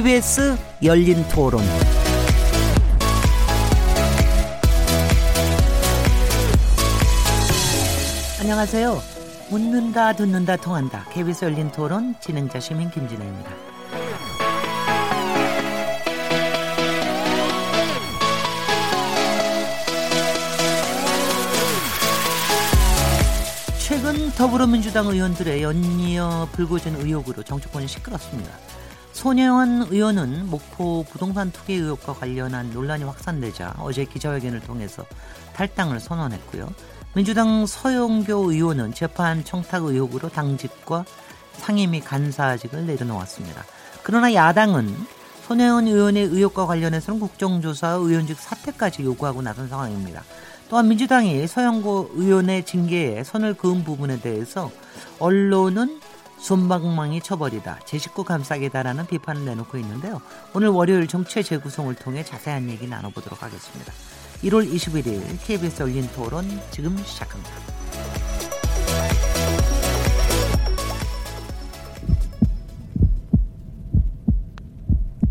KBS 열린 토론. 안녕하세요. 묻는다, 듣는다, 통한다. KBS 열린 토론 진행자 시민 김진혜입니다. 최근 더불어민주당 의원들의 연이어 불거진 의혹으로 정치권이 시끄럽습니다. 손혜원 의원은 목포 부동산 투기 의혹과 관련한 논란이 확산되자 어제 기자회견을 통해서 탈당을 선언했고요. 민주당 서영교 의원은 재판 청탁 의혹으로 당직과 상임위 간사직을 내려놓았습니다. 그러나 야당은 손혜원 의원의 의혹과 관련해서는 국정조사 의원직 사퇴까지 요구하고 나선 상황입니다. 또한 민주당이 서영고 의원의 징계에 선을 그은 부분에 대해서 언론은 손방망이 쳐버리다 제 식구 감싸기다라는 비판을 내놓고 있는데요. 오늘 월요일 정체 재구성을 통해 자세한 얘기 나눠보도록 하겠습니다. 1월 21일 KBS 열린 토론 지금 시작합니다.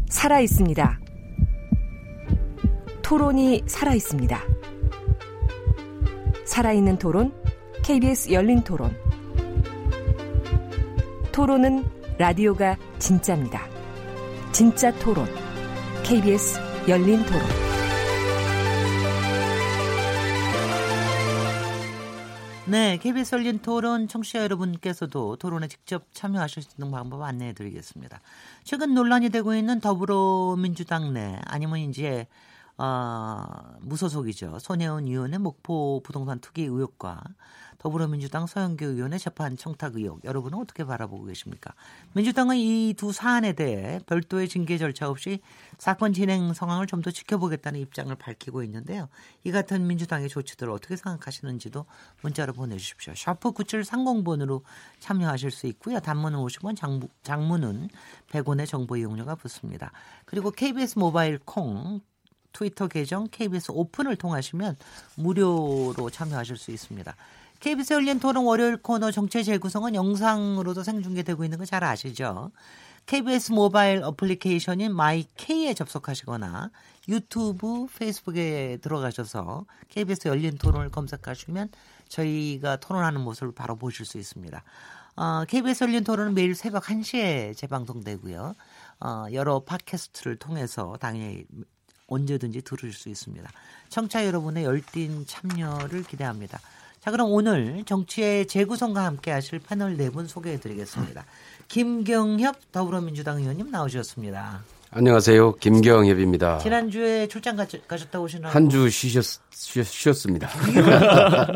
살아 있습니다. 토론이 살아 있습니다. 살아있는 토론, KBS 열린 토론. 토론은 라디오가 진짜입니다. 진짜 토론, KBS 열린 토론. 네, KBS 열린 토론 청취자 여러분께서도 토론에 직접 참여하실 수 있는 방법 안내해 드리겠습니다. 최근 논란이 되고 있는 더불어민주당 내 아니면 이제 어, 무소속이죠. 손혜원 의원의 목포 부동산 투기 의혹과 더불어민주당 서영교 의원의 재판 청탁 의혹 여러분은 어떻게 바라보고 계십니까? 민주당은 이 두 사안에 대해 별도의 징계 절차 없이 사건 진행 상황을 좀 더 지켜보겠다는 입장을 밝히고 있는데요. 이 같은 민주당의 조치들을 어떻게 생각하시는지도 문자로 보내주십시오. 샤프 9730번으로 참여하실 수 있고요. 단문은 50원, 장무, 장문은 100원의 정보 이용료가 붙습니다. 그리고 KBS 모바일 콩 트위터 계정 KBS 오픈을 통하시면 무료로 참여하실 수 있습니다. KBS 열린 토론 월요일 코너 정치의 재구성은 영상으로도 생중계되고 있는 거 잘 아시죠? KBS 모바일 어플리케이션인 마이K에 접속하시거나 유튜브, 페이스북에 들어가셔서 KBS 열린 토론을 검색하시면 저희가 토론하는 모습을 바로 보실 수 있습니다. 어, KBS 열린 토론은 매일 새벽 1시에 재방송되고요. 어, 여러 팟캐스트를 통해서 당연히 언제든지 들으실 수 있습니다. 청취자 여러분의 열띤 참여를 기대합니다. 자, 그럼 오늘 정치의 재구성과 함께 하실 패널 네 분 소개해 드리겠습니다. 김경협 더불어민주당 의원님 나오셨습니다. 안녕하세요. 김경협입니다. 지난주에 출장 가, 셨다 오시나요? 한 주 쉬셨, 쉬었습니다.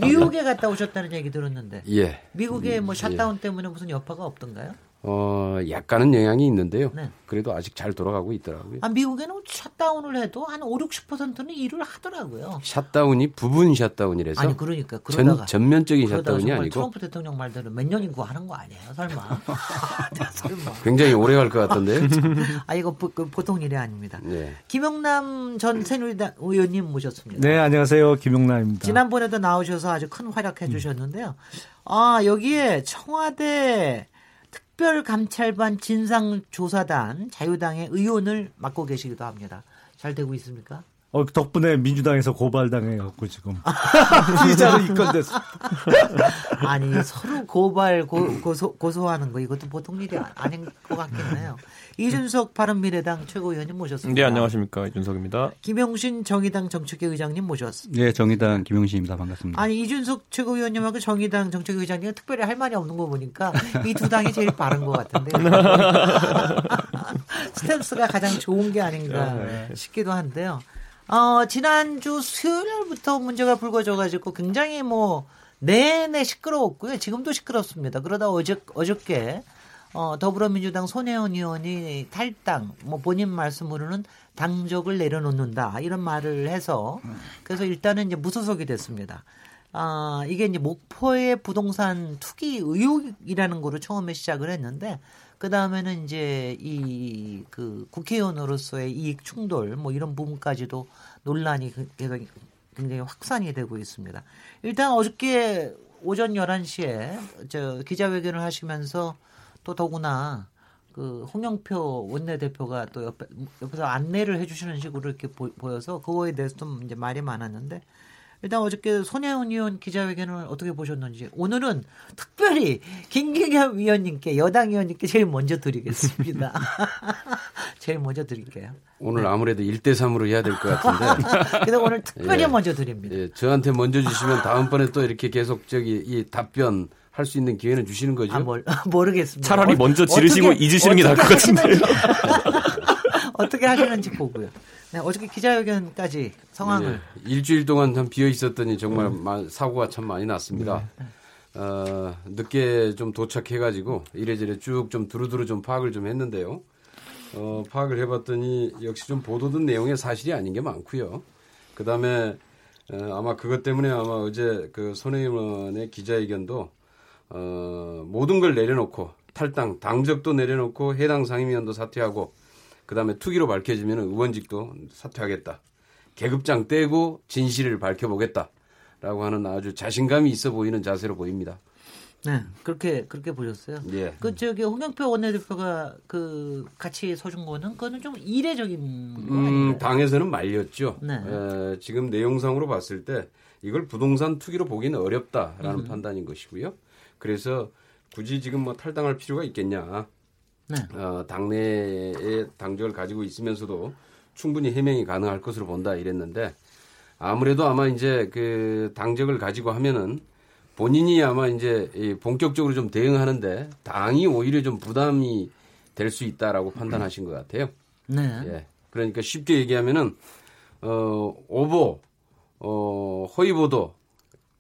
미국, 에 갔다 오셨다는 얘기 들었는데. 예. 미국에 뭐 샷다운 예. 때문에 무슨 여파가 없던가요? 어, 약간은 영향이 있는데요. 네. 그래도 아직 잘 돌아가고 있더라고요. 아, 미국에는 샷다운을 해도 한 5, 60%는 일을 하더라고요. 샷다운이 부분 샷다운이라서 아니 그러니까 그러다가 전, 전면적인 샷다운이 아니고 트럼프 대통령 말대로 몇 년인고 하는 거 아니에요? 설마. 설마. 굉장히 오래 갈 것 같던데. 아, 이거 보, 그 보통 일이 아닙니다. 네. 김영남 전 새누리당 의원님 모셨습니다. 네, 안녕하세요. 김영남입니다. 지난번에도 나오셔서 아주 큰 활약해 주셨는데요. 아, 여기에 청와대 특별감찰반 진상조사단 자유당의 의원을 맡고 계시기도 합니다. 잘 되고 있습니까? 어, 덕분에 민주당에서 고발당해갖고 지금 피의자로 입건됐어. 아니 서로 고발 고, 고소, 고소하는 거 이것도 보통 일이 아닌 것 같긴 해요. 이준석 바른미래당 최고위원님 모셨습니다. 네 안녕하십니까 이준석입니다. 김용신 정의당 정책위 의장님 모셨습니다. 네 정의당 김용신입니다. 반갑습니다. 아니 이준석 최고위원님하고 정의당 정책위 의장님 특별히 할 말이 없는 거 보니까 이 두 당이 제일 빠른 것 같은데 스탠스가 가장 좋은 게 아닌가 네. 싶기도 한데요. 어, 지난주 수요일부터 문제가 불거져가지고 굉장히 뭐 내내 시끄러웠고요. 지금도 시끄럽습니다. 그러다 어저, 어저께 어, 더불어민주당 손혜원 의원이 탈당, 뭐 본인 말씀으로는 당적을 내려놓는다 이런 말을 해서 그래서 일단은 이제 무소속이 됐습니다. 아, 이게 이제 목포의 부동산 투기 의혹이라는 거로 처음에 시작을 했는데 그 다음에는 이제 이 그 국회의원으로서의 이익 충돌 뭐 이런 부분까지도 논란이 그 계속 굉장히 확산이 되고 있습니다. 일단 어저께 오전 11시에 저 기자회견을 하시면서 또 더구나 그 홍영표 원내대표가 또 옆에 옆에서 안내를 해주시는 식으로 이렇게 보, 여서 그거에 대해서 좀 이제 말이 많았는데 일단 어저께 손혜원 의원 기자회견을 어떻게 보셨는지 오늘은 특별히 김기겸 위원님께 여당 의원님께 제일 먼저 드리겠습니다. 제일 먼저 드릴게요. 오늘 네. 아무래도 1대 3으로 해야 될 것 같은데. 그래서 오늘 특별히 예, 먼저 드립니다. 예, 저한테 먼저 주시면 다음번에 또 이렇게 계속 저기 이 답변 할 수 있는 기회는 주시는 거죠? 아, 뭘, 모르겠습니다. 차라리 먼저 지르시고 어떻게, 잊으시는 게 나을 것 같은데요. 어떻게 하시는지 보고요. 네, 어저께 기자회견까지 상황을 네, 일주일 동안 좀 비어 있었더니 정말 음. 사고가 참 많이 났습니다. 네. 어, 늦게 좀 도착해가지고 이래저래 쭉 좀 두루두루 좀 파악을 좀 했는데요. 어, 파악을 해봤더니 역시 좀 보도된 내용의 사실이 아닌 게 많고요. 그 다음에 어, 아마 그것 때문에 아마 어제 그 손혜원의 기자회견도 어, 모든 걸 내려놓고 탈당, 당적도 내려놓고 해당 상임위원도 사퇴하고 그다음에 투기로 밝혀지면 의원직도 사퇴하겠다. 계급장 떼고 진실을 밝혀보겠다라고 하는 아주 자신감이 있어 보이는 자세로 보입니다. 네, 그렇게 그렇게 보셨어요. 예. 그 저기 홍영표 원내대표가 그 같이 서준 거는 그거는 좀 이례적인 음, 당에서는 말렸죠. 네. 에, 지금 내용상으로 봤을 때 이걸 부동산 투기로 보기는 어렵다라는 음. 판단인 것이고요. 그래서 굳이 지금 뭐 탈당할 필요가 있겠냐? 네. 어, 당내에 당적을 가지고 있으면서도 충분히 해명이 가능할 것으로 본다 이랬는데 아무래도 아마 이제 그 당적을 가지고 하면은 본인이 아마 이제 본격적으로 좀 대응하는데 당이 오히려 좀 부담이 될 수 있다라고 판단하신 것 같아요. 네. 예. 그러니까 쉽게 얘기하면은 어 오보, 어 허위 보도,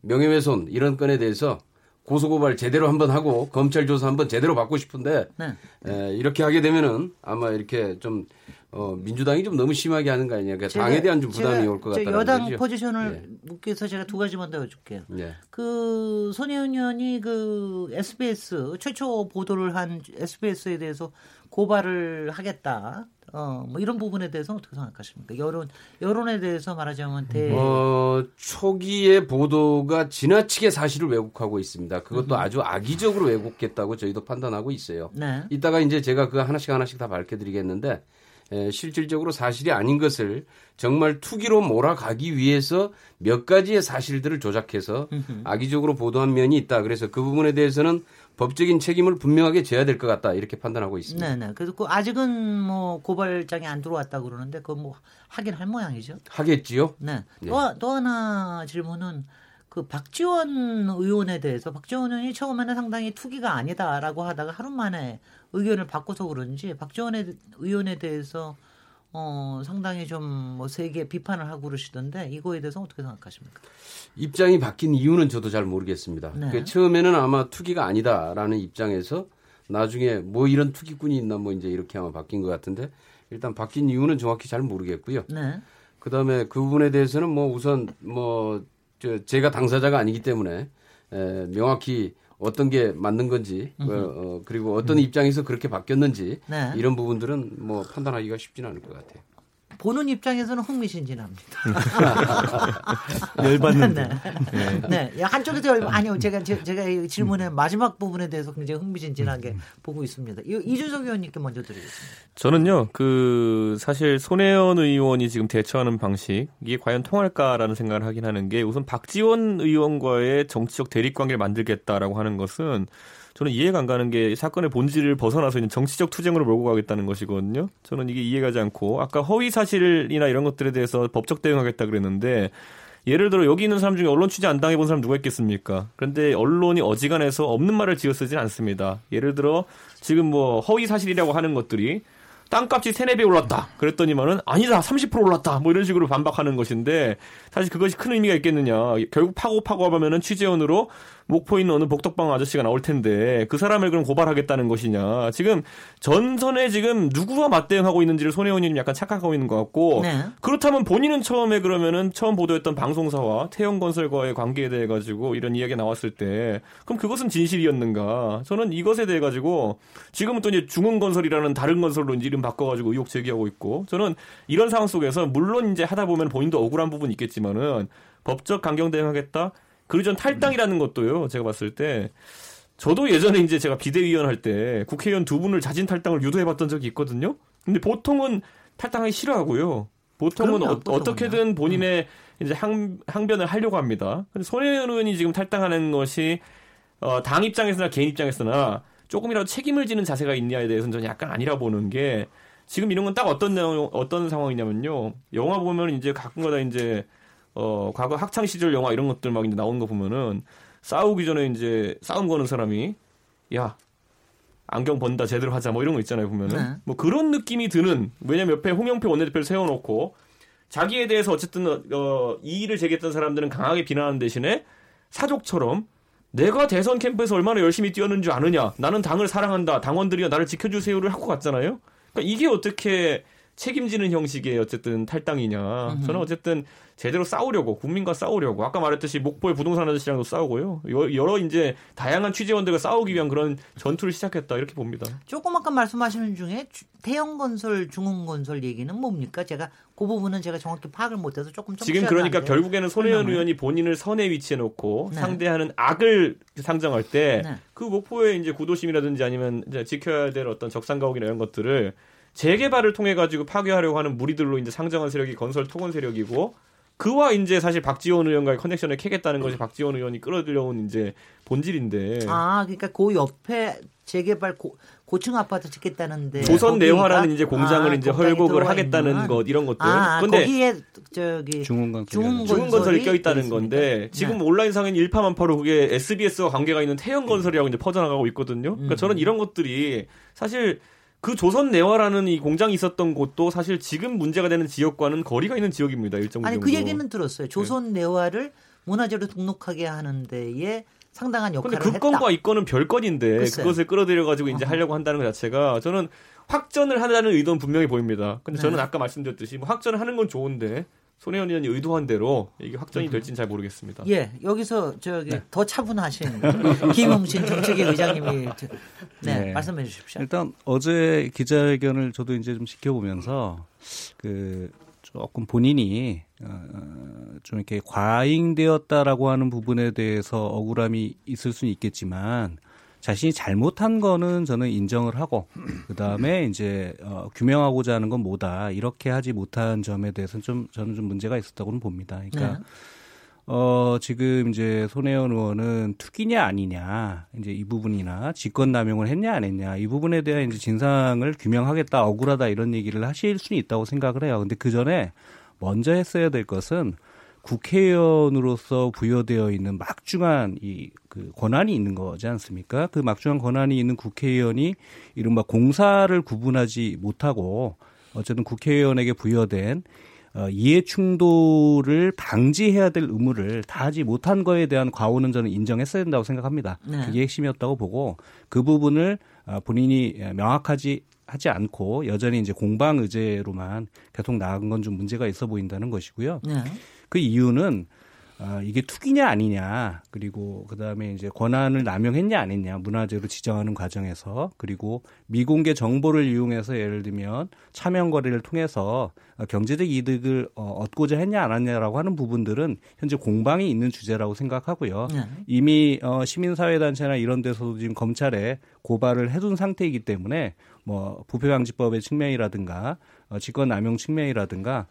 명예훼손 이런 건에 대해서 고소고발 제대로 한번 하고 검찰 조사 한번 제대로 받고 싶은데 네. 에, 이렇게 하게 되면은 아마 이렇게 좀 어, 민주당이 좀 너무 심하게 하는 거 아니냐. 그러니까 당에 대한 좀 부담이 올 것 같다는 여당 거죠. 포지션을 네. 묻기위해서 제가 두 가지만 더 여쭐게요. 네. 그 손혜원 의원이 그 SBS 최초 보도를 한 SBS에 대해서 고발을 하겠다. 어, 뭐 이런 부분에 대해서 어떻게 생각하십니까? 여론 여론에 대해서 말하자면 대 어, 초기의 보도가 지나치게 사실을 왜곡하고 있습니다. 그것도 음. 아주 악의적으로 왜곡했다고 저희도 판단하고 있어요. 네. 이따가 이제 제가 그 하나씩 하나씩 다 밝혀 드리겠는데 에, 실질적으로 사실이 아닌 것을 정말 투기로 몰아가기 위해서 몇 가지의 사실들을 조작해서 악의적으로 보도한 면이 있다. 그래서 그 부분에 대해서는 법적인 책임을 분명하게 져야 될 것 같다 이렇게 판단하고 있습니다. 네네. 그래서 그 아직은 뭐 고발장이 안 들어왔다 그러는데 그뭐 하긴 할 모양이죠. 하겠지요. 네. 네. 또, 또 하나 질문은 그 박지원 의원에 대해서 박지원 의원이 처음에는 상당히 투기가 아니다라고 하다가 하루 만에 의견을 바꿔서 그런지 박지원 의원에 대해서 어, 상당히 좀 뭐 세게 비판을 하고 그러시던데 이거에 대해서 어떻게 생각하십니까? 입장이 바뀐 이유는 저도 잘 모르겠습니다. 네. 그 처음에는 아마 투기가 아니다라는 입장에서 나중에 뭐 이런 투기꾼이 있나 뭐 이제 이렇게 아마 바뀐 것 같은데 일단 바뀐 이유는 정확히 잘 모르겠고요. 네. 그다음에 그 부분에 대해서는 뭐 우선 뭐저 제가 당사자가 아니기 때문에 에, 명확히 어떤 게 맞는 건지 어, 어, 그리고 어떤 음. 입장에서 그렇게 바뀌었는지 네. 이런 부분들은 뭐 판단하기가 쉽지는 않을 것 같아요. 보는 입장에서는 흥미진진합니다. 열받는데. 네. 네. 네. 한쪽에서 열 아니요. 제가 제가 이 질문의 마지막 부분에 대해서 굉장히 흥미진진하게 음. 보고 있습니다. 이준석 의원님께 먼저 드리겠습니다. 저는요. 그 사실 손혜원 의원이 지금 대처하는 방식이 과연 통할까라는 생각을 하긴 하는 게 우선 박지원 의원과의 정치적 대립 관계를 만들겠다라고 하는 것은 저는 이해가 안 가는 게 사건의 본질을 벗어나서 있는 정치적 투쟁으로 몰고 가겠다는 것이거든요. 저는 이게 이해가지 않고 아까 허위 사실이나 이런 것들에 대해서 법적 대응하겠다 그랬는데 예를 들어 여기 있는 사람 중에 언론 취재 안 당해본 사람 누가 있겠습니까? 그런데 언론이 어지간해서 없는 말을 지어 쓰진 않습니다. 예를 들어 지금 뭐 허위 사실이라고 하는 것들이 땅값이 3, 4배 올랐다. 그랬더니만은 아니다. 30% 올랐다. 뭐 이런 식으로 반박하는 것인데 사실 그것이 큰 의미가 있겠느냐. 결국 파고 파고 하면은 취재원으로 목포에 있는 어느 복덕방 아저씨가 나올 텐데 그 사람을 그럼 고발하겠다는 것이냐. 지금 전선에 지금 누구와 맞대응하고 있는지를 손혜원님 약간 착각하고 있는 것 같고 네. 그렇다면 본인은 처음에 그러면은 처음 보도했던 방송사와 태영건설과의 관계에 대해 가지고 이런 이야기가 나왔을 때 그럼 그것은 진실이었는가? 저는 이것에 대해 가지고 지금은 또 이제 중흥건설이라는 다른 건설로 이름 바꿔가지고 의혹 제기하고 있고 저는 이런 상황 속에서 물론 이제 하다 보면 본인도 억울한 부분이 있겠지만은 법적 강경 대응하겠다. 그리고 전 탈당이라는 것도요. 제가 봤을 때 저도 예전에 이제 제가 비대위원 할 때 국회의원 두 분을 자진 탈당을 유도해봤던 적이 있거든요. 근데 보통은 탈당하기 싫어하고요. 보통은 그럼요, 어, 떻게든 본인의 음. 이제 항, 항변을 하려고 합니다. 근데 손혜원 의원이 지금 탈당하는 것이 어, 당 입장에서나 개인 입장에서나 조금이라도 책임을 지는 자세가 있냐에 대해서는 저는 약간 아니라 보는 게 지금 이런 건 딱 어떤 내용, 어떤 상황이냐면요. 영화 보면 이제 가끔가다 이제 어, 과거 학창 시절 영화 이런 것들 막 이제 나오는 거 보면은 싸우기 전에 이제 싸움 거는 사람이 야 안경 번다 제대로 하자 뭐 이런 거 있잖아요 보면은. 네. 뭐 그런 느낌이 드는 왜냐면 옆에 홍영표 원내대표를 세워놓고 자기에 대해서 어쨌든 어, 이의를 제기했던 사람들은 강하게 비난하는 대신에 사족처럼 내가 대선 캠프에서 얼마나 열심히 뛰었는지 아느냐. 나는 당을 사랑한다. 당원들이 나를 지켜주세요를 하고 갔잖아요. 그러니까 이게 어떻게 책임지는 형식의 어쨌든 탈당이냐. 저는 어쨌든 제대로 싸우려고 국민과 싸우려고 아까 말했듯이 목포의 부동산 아저씨랑도 싸우고요. 여러 이제 다양한 취재원들과 싸우기 위한 그런 전투를 시작했다 이렇게 봅니다. 조금 아까 말씀하시는 중에 대형 건설, 중흥 건설 얘기는 뭡니까? 제가 그 부분은 제가 정확히 파악을 못해서 조금 지금 그러니까 한데. 결국에는 손혜원 의원이 본인을 선에 위치해 놓고 네. 상대하는 악을 상정할 때그 네. 그 목포의 이제 구도심이라든지 아니면 이제 지켜야 될 어떤 적산가옥이나 이런 것들을 재개발을 통해 가지고 파괴하려고 하는 무리들로 이제 상정한 세력이 건설 토건 세력이고 그와 이제 사실 박지원 의원과의 커넥션을 캐겠다는 것이 박지원 의원이 끌어들여온 이제 본질인데. 아, 그러니까 그 옆에 재개발 고, 고층 아파트 짓겠다는데 조선 내화라는 이제 공장을 아, 이제 헐곡을 하겠다는 있는. 것 이런 것들. 아, 근데 거기에 저기 중흥건설 중흥건설이 껴 있다는 건데 지금 네. 온라인상에는 일파만파로 그게 SBS와 관계가 있는 태형건설이라고 이제 퍼져나가고 있거든요. 그러니까 음. 저는 이런 것들이 사실 그 조선 내화라는 이 공장이 있었던 곳도 사실 지금 문제가 되는 지역과는 거리가 있는 지역입니다. 일정 아니 그 얘기는 들었어요. 조선 네. 내화를 문화재로 등록하게 하는 데에 상당한 역할을 근데 그 건과 이 건은 별 건인데 글쎄요. 그것을 끌어들여 가지고 이제 하려고 한다는 것 자체가 저는 확전을 하자는 의도는 분명히 보입니다. 근데 저는 네. 아까 말씀드렸듯이 뭐 확전을 하는 건 좋은데 손혜원 의원이 의도한 대로 이게 확정이 될지는 잘 모르겠습니다. 예, 여기서 저기 네. 더 차분하신 김용신 정책위 의장님이 네, 네, 말씀해 주십시오. 일단 어제 기자회견을 저도 이제 좀 지켜보면서 그 조금 본인이 어, 좀 이렇게 과잉되었다라고 하는 부분에 대해서 억울함이 있을 수는 있겠지만 자신이 잘못한 거는 저는 인정을 하고 그 다음에 이제 어, 규명하고자 하는 건 뭐다 이렇게 하지 못한 점에 대해서는 좀 저는 좀 문제가 있었다고는 봅니다. 그러니까 네. 어 지금 이제 손혜원 의원은 투기냐 아니냐 이제 이 부분이나 직권 남용을 했냐 안 했냐 이 부분에 대한 이제 진상을 규명하겠다 억울하다 이런 얘기를 하실 수는 있다고 생각을 해요. 근데 그 전에 먼저 했어야 될 것은 국회의원으로서 부여되어 있는 막중한 이 그 권한이 있는 거지 않습니까? 그 막중한 권한이 있는 국회의원이 이른바 공사를 구분하지 못하고 어쨌든 국회의원에게 부여된 어, 이해 충돌을 방지해야 될 의무를 다하지 못한 거에 대한 과오는 저는 인정했어야 된다고 생각합니다. 네. 그게 핵심이었다고 보고 그 부분을 어, 본인이 명확하지 하지 않고 여전히 이제 공방 의제로만 계속 나간 건 좀 문제가 있어 보인다는 것이고요. 네. 그 이유는 아, 이게 투기냐 아니냐 그리고 그다음에 이제 권한을 남용했냐 안 했냐 문화재로 지정하는 과정에서 그리고 미공개 정보를 이용해서 예를 들면 차명 거래를 통해서 경제적 이득을 어, 얻고자 했냐 안 했냐라고 하는 부분들은 현재 공방이 있는 주제라고 생각하고요. 네. 이미 어, 시민사회단체나 이런 데서도 지금 검찰에 고발을 해둔 상태이기 때문에 뭐 부패방지법의 측면이라든가 어, 직권남용 측면이라든가 아,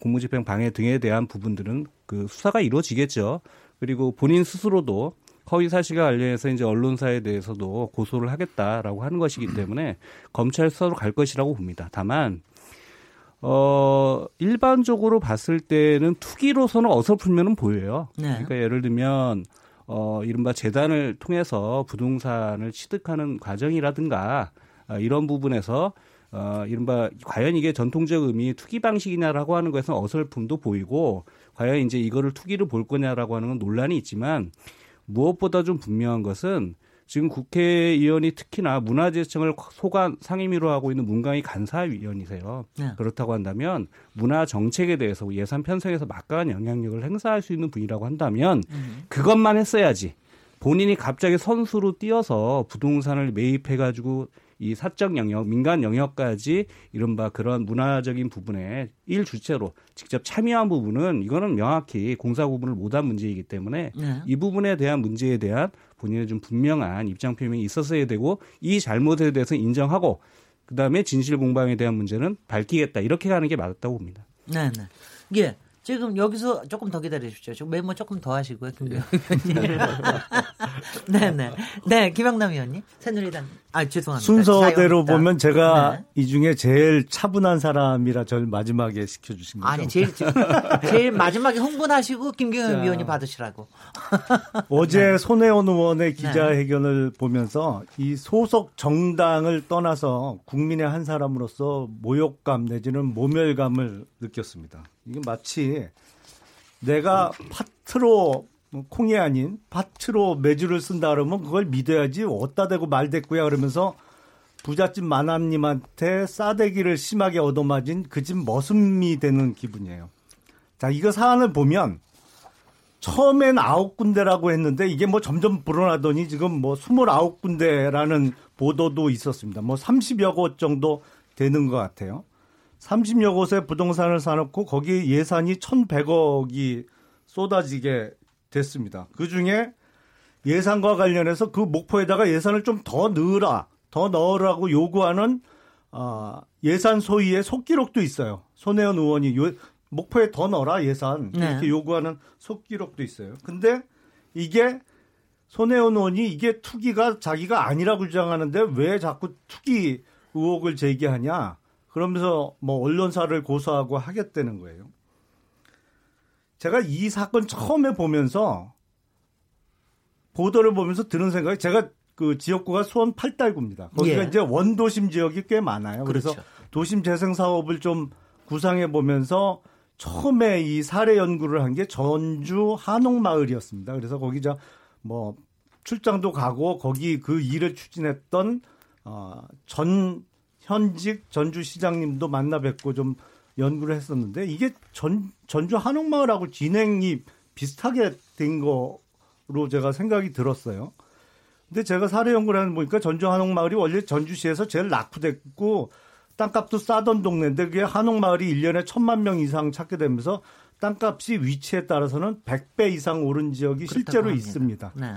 공무집행 방해 등에 대한 부분들은 그 수사가 이루어지겠죠. 그리고 본인 스스로도 허위 사실과 관련해서 이제 언론사에 대해서도 고소를 하겠다라고 하는 것이기 때문에 검찰 수사로 갈 것이라고 봅니다. 다만 어 일반적으로 봤을 때는 투기로서는 어설프면은 보여요. 네. 그러니까 예를 들면 어 이른바 재단을 통해서 부동산을 취득하는 과정이라든가 아, 이런 부분에서 어, 이른바 과연 이게 전통적 의미 투기 방식이냐라고 하는 것에서 어설픔도 보이고 과연 이제 이거를 투기로 볼 거냐라고 하는 건 논란이 있지만 무엇보다 좀 분명한 것은 지금 국회의원이 특히나 문화재청을 소관 상임위로 하고 있는 문광희 간사위원이세요. 네. 그렇다고 한다면 문화 정책에 대해서 예산 편성에서 막강한 영향력을 행사할 수 있는 분이라고 한다면 음. 그것만 했어야지. 본인이 갑자기 선수로 뛰어서 부동산을 매입해가지고 이 사적 영역, 민간 영역까지 이른바 그런 문화적인 부분에 일 주체로 직접 참여한 부분은 이거는 명확히 공사 구분을 못한 문제이기 때문에 네. 이 부분에 대한 문제에 대한 본인의 좀 분명한 입장 표명이 있었어야 되고 이 잘못에 대해서 인정하고 그다음에 진실 공방에 대한 문제는 밝히겠다 이렇게 가는 게 맞았다고 봅니다. 네, 네. 예. 지금 여기서 조금 더 기다리십시오. 지금 메모 조금 더 하시고요, 의원님. 네, 네. 네, 김영남 의원님. 새누리당. 아, 죄송합니다. 순서대로. 보면 제가 네. 이 중에 제일 차분한 사람이라 절 마지막에 시켜주신 거죠. 아니, 제일, 제일 마지막에 흥분하시고 김경현 의원이 받으시라고. 어제 네. 손혜원 의원의 기자회견을 네. 보면서 이 소속 정당을 떠나서 국민의 한 사람으로서 모욕감 내지는 모멸감을 느꼈습니다. 이게 마치 내가 파트로 뭐 콩이 아닌 파트로 매주를 쓴다 그러면 그걸 믿어야지 어디다 대고 말대꾸야 그러면서 부잣집 마남님한테 싸대기를 심하게 얻어맞은 그 집 머슴이 되는 기분이에요. 자, 이거 사안을 보면 처음엔 아홉 군데라고 했는데 이게 뭐 점점 불어나더니 지금 뭐 스물아홉 군데라는 보도도 있었습니다. 뭐 30여 곳 정도 되는 것 같아요. 30여 곳에 부동산을 사놓고 거기 예산이 1,100억이 쏟아지게 됐습니다. 그 중에 예산과 관련해서 그 목표에다가 예산을 좀 더 넣으라, 더 넣으라고 요구하는 어, 예산 소위의 속기록도 있어요. 손혜원 의원이 요, 목표에 더 넣어라 예산 네. 이렇게 요구하는 속기록도 있어요. 근데 이게 손혜원 의원이 이게 투기가 자기가 아니라고 주장하는데 왜 자꾸 투기 의혹을 제기하냐? 그러면서 뭐 언론사를 고소하고 하겠다는 거예요. 제가 이 사건 처음에 보면서 보도를 보면서 드는 생각이 제가 그 지역구가 수원 팔달구입니다. 거기가 예. 이제 원도심 지역이 꽤 많아요. 그렇죠. 그래서 도심 재생 사업을 좀 구상해 보면서 처음에 이 사례 연구를 한 게 전주 한옥마을이었습니다. 그래서 거기 저뭐 출장도 가고 거기 그 일을 추진했던 어전 현직 전주시장님도 만나 뵙고 좀 연구를 했었는데 이게 전, 전주 한옥마을하고 진행이 비슷하게 된 거로 제가 생각이 들었어요. 근데 제가 사례 연구를 하는 보니까 전주 한옥마을이 원래 전주시에서 제일 낙후됐고 땅값도 싸던 동네인데 그게 한옥마을이 1년에 천만 명 이상 찾게 되면서 땅값이 위치에 따라서는 100배 이상 오른 지역이 실제로 합니다. 있습니다. 네.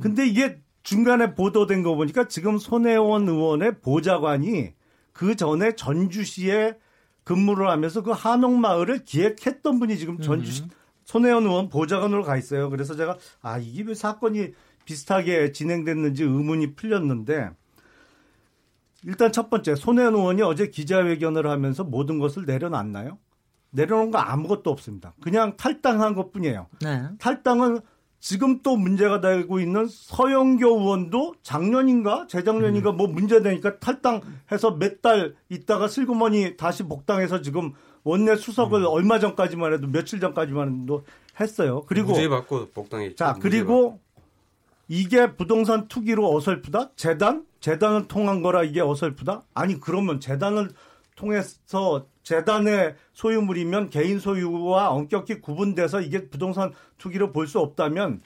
근데 이게 중간에 보도된 거 보니까 지금 손혜원 의원의 보좌관이 그 전에 전주시에 근무를 하면서 그 한옥마을을 기획했던 분이 지금 전주시 손혜원 의원 보좌관으로 가 있어요. 그래서 제가 아 이게 왜 사건이 비슷하게 진행됐는지 의문이 풀렸는데 일단 첫 번째 손혜원 의원이 어제 기자회견을 하면서 모든 것을 내려놨나요? 내려놓은 거 아무것도 없습니다. 그냥 탈당한 것뿐이에요. 네. 탈당은 지금 또 문제가 되고 있는 서영교 의원도 작년인가 재작년인가 음. 뭐 문제되니까 탈당해서 몇 달 있다가 슬그머니 다시 복당해서 지금 원내 수석을 음. 얼마 전까지만 해도 며칠 전까지만 해도 했어요. 그리고 무죄 받고 복당했죠. 자 그리고 이게 부동산 투기로 어설프다? 재단? 재단을 통한 거라 이게 어설프다? 아니 그러면 재단을 통해서 재단의 소유물이면 개인 소유와 엄격히 구분돼서 이게 부동산 투기로 볼 수 없다면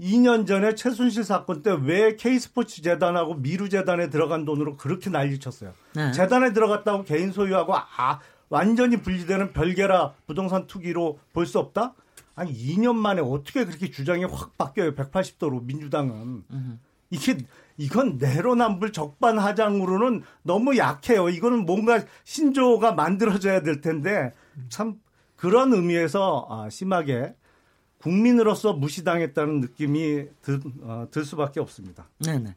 2년 전에 최순실 사건 때 왜 K스포츠 재단하고 미루 재단에 들어간 돈으로 그렇게 난리쳤어요. 네. 재단에 들어갔다고 개인 소유하고 아 완전히 분리되는 별개라 부동산 투기로 볼 수 없다? 아니 2년 만에 어떻게 그렇게 주장이 확 바뀌어요? 180도로 민주당은. 음. 이게 이건 내로남불 적반하장으로는 너무 약해요. 이거는 뭔가 신조가 만들어져야 될 텐데 참 그런 의미에서 아, 심하게 국민으로서 무시당했다는 느낌이 들, 어, 들 수밖에 없습니다. 네네.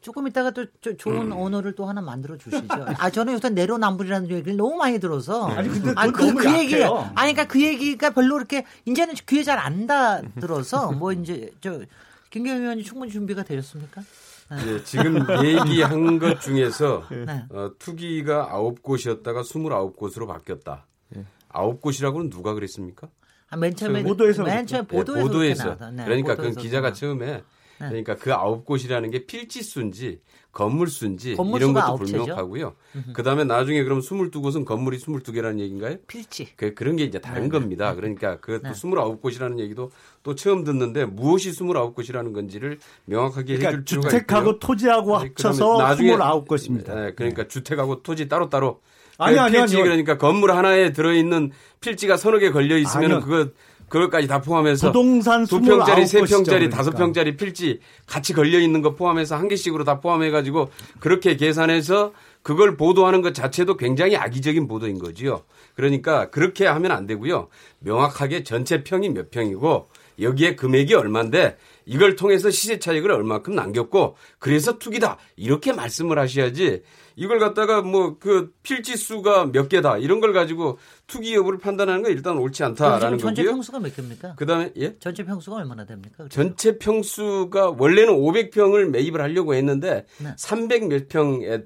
조금 이따가 또 좋은 음. 언어를 또 하나 만들어 주시죠. 아 저는 요새 내로남불이라는 얘기를 너무 많이 들어서 아니 근데 아, 그, 그 얘기 아니 그러니까 그 얘기가 별로 그렇게 이제는 귀에 잘안 닿들어서 뭐 이제 저 김경희 의원이 충분히 준비가 되셨습니까? 예, 지금 얘기한 것 중에서 네. 어, 투기가 아홉 곳이었다가 스물아홉 곳으로 바뀌었다. 예. 아홉 곳이라고는 누가 그랬습니까? 아, 맨 처음에 보도에서 맨 처음에 보도에서, 예, 보도에서. 네, 그러니까 그 기자가 처음에 네. 그러니까 그 아홉 곳이라는 게 필지 수인지 건물 수인지 이런 것도 불명확하고요. 그다음에 나중에 그럼 22곳은 건물이 22개라는 얘기인가요? 필지. 그, 그런 게 이제 다른 네. 겁니다. 그러니까 그 네. 29곳이라는 얘기도 또 처음 듣는데 무엇이 29곳이라는 건지를 명확하게 그러니까 해줄 필요가 주택하고 있고요. 토지하고 합쳐서 나중에 29곳입니다. 네, 그러니까 주택하고 토지 따로따로 아니, 아니, 필지 아니, 그러니까 건물 하나에 들어있는 필지가 서너 개 걸려 있으면 그거 그것까지 다 포함해서 부동산 두 평짜리, 세 평짜리, 다섯 평짜리 필지 같이 걸려 있는 거 포함해서 한 개씩으로 다 포함해 가지고 그렇게 계산해서 그걸 보도하는 것 자체도 굉장히 악의적인 보도인 거지요. 그러니까 그렇게 하면 안 되고요. 명확하게 전체 평이 몇 평이고 여기에 금액이 얼마인데 이걸 통해서 시세 차익을 얼마큼 남겼고 그래서 투기다 이렇게 말씀을 하셔야지 이걸 갖다가 뭐 그 필지 수가 몇 개다 이런 걸 가지고 투기 여부를 판단하는 건 일단 옳지 않다라는 전체 거고요. 평수가 몇 개입니까? 그다음에 예? 전체 평수가 얼마나 됩니까? 전체 평수가 원래는 500평을 매입을 하려고 했는데 네. 300몇 평에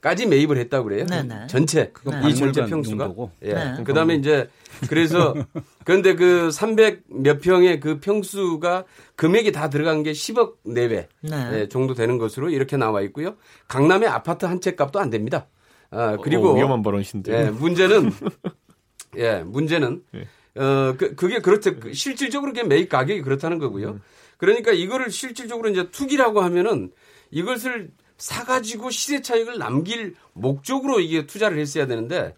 까지 매입을 했다고 그래요. 네네. 전체 네. 이 전체 평수가. 용도고. 예. 네. 그다음에 이제 그래서 그런데 그 300 몇 평의 그 평수가 금액이 다 들어간 게 10억 내외 네. 예, 정도 되는 것으로 이렇게 나와 있고요. 강남의 아파트 한 채 값도 안 됩니다. 아, 그리고 오, 위험한 발언신데. 예, 문제는 예, 문제는 예. 어, 그, 그게 그렇죠. 실질적으로 그게 매입 가격이 그렇다는 거고요. 음. 그러니까 이거를 실질적으로 이제 투기라고 하면은 이것을 사가지고 시세 차익을 남길 목적으로 이게 투자를 했어야 되는데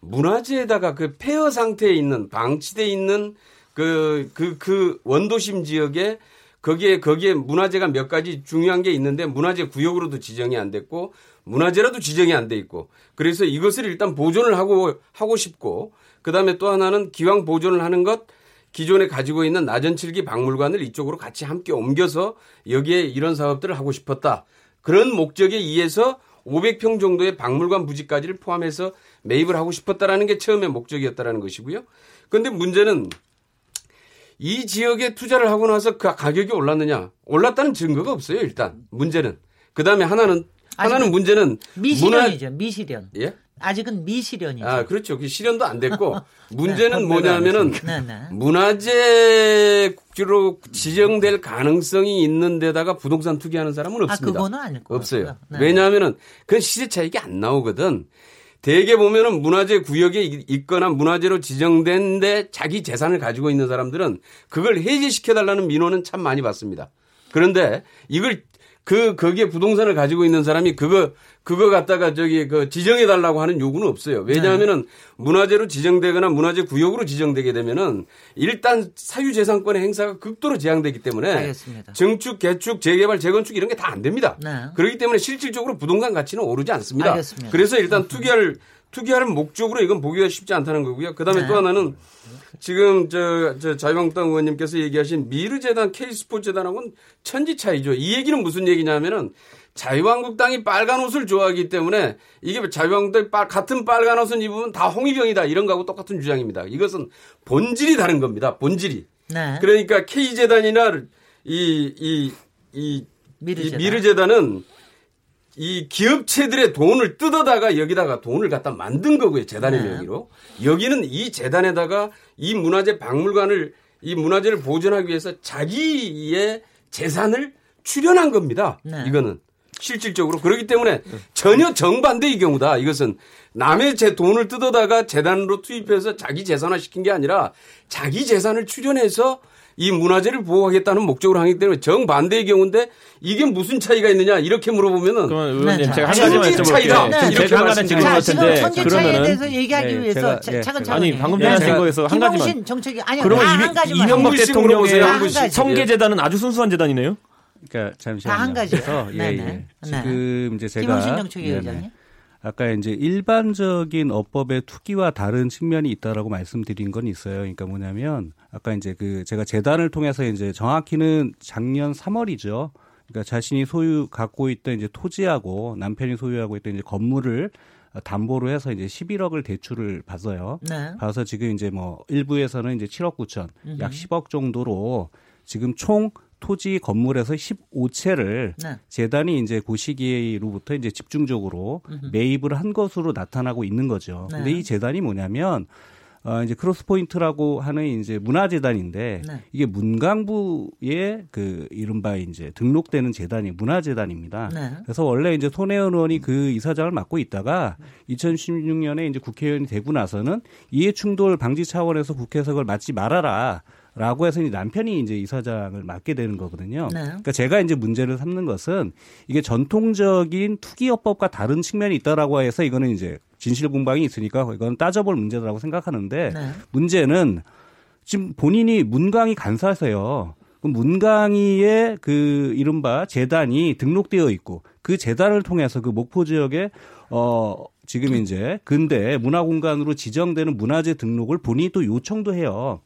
문화재에다가 그 폐허 상태에 있는 방치돼 있는 그, 그, 그 원도심 지역에 거기에, 거기에 문화재가 몇 가지 중요한 게 있는데 문화재 구역으로도 지정이 안 됐고 문화재라도 지정이 안 돼 있고 그래서 이것을 일단 보존을 하고, 하고 싶고 그 다음에 또 하나는 기왕 보존을 하는 것 기존에 가지고 있는 나전칠기 박물관을 이쪽으로 같이 함께 옮겨서 여기에 이런 사업들을 하고 싶었다. 그런 목적에 의해서 500평 정도의 박물관 부지까지를 포함해서 매입을 하고 싶었다라는 게 처음의 목적이었다라는 것이고요. 그런데 문제는 이 지역에 투자를 하고 나서 그 가격이 올랐느냐? 올랐다는 증거가 없어요, 일단. 문제는. 그 다음에 하나는, 하나는 문제는. 미실현이죠, 문화... 미실현. 예? 아직은 미실현이죠. 아, 그렇죠. 그 실현도 안 됐고 문제는 네, 뭐냐면은 네, 네. 문화재로 지정될 가능성이 있는 데다가 부동산 투기하는 사람은 아, 없습니다. 아, 그거는 아닐 것 없어요. 네. 왜냐하면은 그 시세 차익이 안 나오거든. 대개 보면은 문화재 구역에 있거나 문화재로 지정된데 자기 재산을 가지고 있는 사람들은 그걸 해지시켜 달라는 민원은 참 많이 받습니다. 그런데 이걸 그 거기에 부동산을 가지고 있는 사람이 그거 그거 갖다가 저기 그 지정해 달라고 하는 요구는 없어요. 왜냐하면은 네. 문화재로 지정되거나 문화재 구역으로 지정되게 되면은 일단 사유재산권의 행사가 극도로 제한되기 때문에 알겠습니다. 증축, 개축, 재개발, 재건축 이런 게 다 안 됩니다. 네. 그렇기 때문에 실질적으로 부동산 가치는 오르지 않습니다. 알겠습니다. 그래서 일단 투기할 투기할 목적으로 이건 보기가 쉽지 않다는 거고요. 그다음에 네. 또 하나는 지금 저, 저 자유한국당 의원님께서 얘기하신 미르재단, K스포츠 재단하고는 천지 차이죠. 이 얘기는 무슨 얘기냐면은 자유한국당이 빨간 옷을 좋아하기 때문에 이게 자유한국당이 같은 빨간 옷은 입으면 다 홍위병이다 이런 거하고 똑같은 주장입니다. 이것은 본질이 다른 겁니다. 본질이. 네. 그러니까 K재단이나 이, 이, 이, 미르재단. 이 미르재단은 이 기업체들의 돈을 뜯어다가 여기다가 돈을 갖다 만든 거고요. 재단의 네. 명의로. 여기는 이 재단에다가 이 문화재 박물관을 이 문화재를 보존하기 위해서 자기의 재산을 출연한 겁니다. 네. 이거는 실질적으로 그렇기 때문에 전혀 정반대의 경우다. 이것은 남의 제 돈을 뜯어다가 재단으로 투입해서 자기 재산화 시킨 게 아니라 자기 재산을 출연해서 이 문화재를 보호하겠다는 목적으로 하기 때문에 정반대의 경우인데 이게 무슨 차이가 있느냐 이렇게 물어보면은 그러면 의원님 네, 제가 한 가지만 여쭤볼게요. 차이다. 네. 제가 한 가지 질문 같은데 그러면은 대해서 얘기하기 네, 위해서 제가, 차근 차근 아니 방금 전에 하신 거에서 한 가지만 정책이 아니 그러면 이, 이명박 대통령의 성계재단은 아주 순수한 재단이네요. 그러니까 잠시만요. 다한 가지. 예, 예. 지금 이제 제가 김원신 정책위 의장님. 아까 이제 일반적인 어법의 투기와 다른 측면이 있다라고 말씀드린 건 있어요. 그러니까 뭐냐면 아까 이제 그 제가 재단을 통해서 이제 정확히는 작년 3월이죠. 그러니까 자신이 소유 갖고 있던 이제 토지하고 남편이 소유하고 있던 이제 건물을 담보로 해서 이제 11억을 대출을 받아요. 네. 받아서 지금 이제 뭐 일부에서는 이제 7억 9천, 약 10억 정도로 지금 총 토지 건물에서 15채를 네. 재단이 이제 그 시기로부터 이제 집중적으로 음흠. 매입을 한 것으로 나타나고 있는 거죠. 네. 근데 이 재단이 뭐냐면 어 이제 크로스 포인트라고 하는 이제 문화재단인데 네. 이게 문광부의 그 이른바 이제 등록되는 재단이 문화재단입니다. 네. 그래서 원래 이제 손혜원 의원이 그 이사장을 맡고 있다가 2016년에 이제 국회의원이 되고 나서는 이해 충돌 방지 차원에서 국회에서 그걸 맡지 말아라. 라고 해서 남편이 이제 이사장을 맡게 되는 거거든요. 네. 그러니까 제가 이제 문제를 삼는 것은 이게 전통적인 투기업법과 다른 측면이 있다라고 해서 이거는 이제 진실 공방이 있으니까 이건 따져볼 문제라고 생각하는데 네. 문제는 지금 본인이 문광이 간사세요. 그 문광이의 그 이른바 재단이 등록되어 있고 그 재단을 통해서 그 목포 지역에 어 지금 이제 근대 문화 공간으로 지정되는 문화재 등록을 본인이 또 요청도 해요.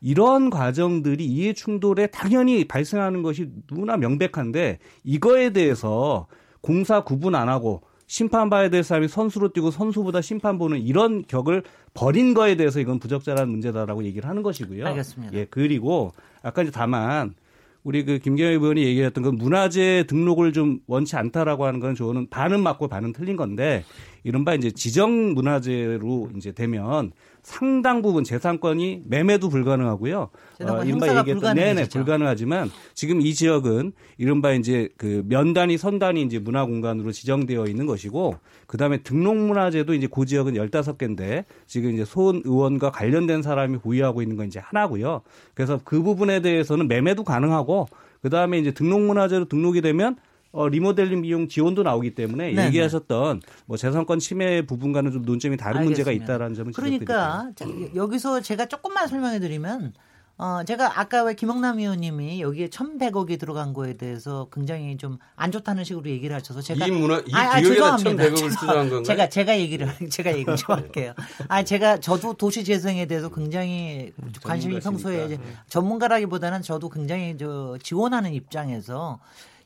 이런 과정들이 이해 충돌에 당연히 발생하는 것이 누구나 명백한데 이거에 대해서 공사 구분 안 하고 심판받아야 될 사람이 선수로 뛰고 선수보다 심판 보는 이런 격을 버린 거에 대해서 이건 부적절한 문제다라고 얘기를 하는 것이고요. 알겠습니다. 예, 그리고 아까 이제 다만 우리 그 김경희 의원이 얘기했던 그 문화재 등록을 좀 원치 않다라고 하는 건 저는 반은 맞고 반은 틀린 건데 이른바 이제 지정 문화재로 이제 되면 상당 부분 재산권이 매매도 불가능하고요. 어, 이른바 얘기했던 네네 불가능하지만 지금 이 지역은 이른바 이제 그 면단위 선단위 이제 문화 공간으로 지정되어 있는 것이고 그다음에 등록 문화재도 이제 그 지역은 15개인데 지금 이제 손 의원과 관련된 사람이 보유하고 있는 건 이제 하나고요. 그래서 그 부분에 대해서는 매매도 가능하고 그 다음에 이제 등록 문화재로 등록이 되면 어, 리모델링 비용 지원도 나오기 때문에 네네. 얘기하셨던 뭐 재산권 침해 부분과는 좀 논점이 다른 알겠습니다. 문제가 있다라는 점을 그러니까 자, 여기서 제가 조금만 설명해 드리면 어, 제가 아까 왜 김영남 의원님이 여기에 1,100억이 들어간 거에 대해서 굉장히 좀 안 좋다는 식으로 얘기를 하셔서 제가 이 문화 이 아, 기획에다 1,100억을 투자한 건가요? 제가 제가 얘기를 제가 얘기 좀 할게요. 아, 제가 저도 도시 재생에 대해서 굉장히 관심이 평소에 전문가라기보다는 저도 굉장히 저 지원하는 입장에서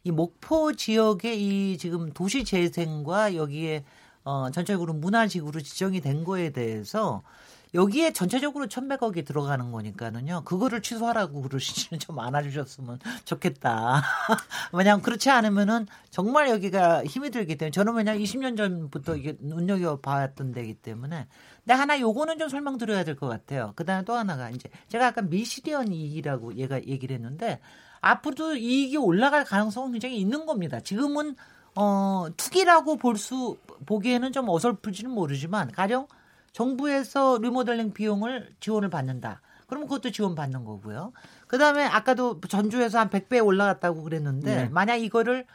이 목포 지역의 이 지금 도시 재생과 여기에 어 전체적으로 문화지구로 지정이 된 거에 대해서 여기에 전체적으로 천백억이 들어가는 거니까는요. 그거를 취소하라고 그러시지는 좀안 해주셨으면 좋겠다. 왜냐하면 그렇지 않으면은 정말 여기가 힘이 들기 때문에 저는 왜냐면 20년 전부터 이게 눈여겨 봤던 데기 때문에. 근데 하나 요거는 좀 설명드려야 될 것 같아요. 그 다음에 또 하나가 이제 제가 아까 미시리언 이익이라고 얘가 얘기를 했는데 앞으로도 이익이 올라갈 가능성은 굉장히 있는 겁니다. 지금은 어, 투기라고 볼 수 보기에는 좀 어설플지는 모르지만 가령 정부에서 리모델링 비용을 지원을 받는다. 그러면 그것도 지원받는 거고요. 그다음에 아까도 전주에서 한 100배 올라갔다고 그랬는데 네. 만약 이거를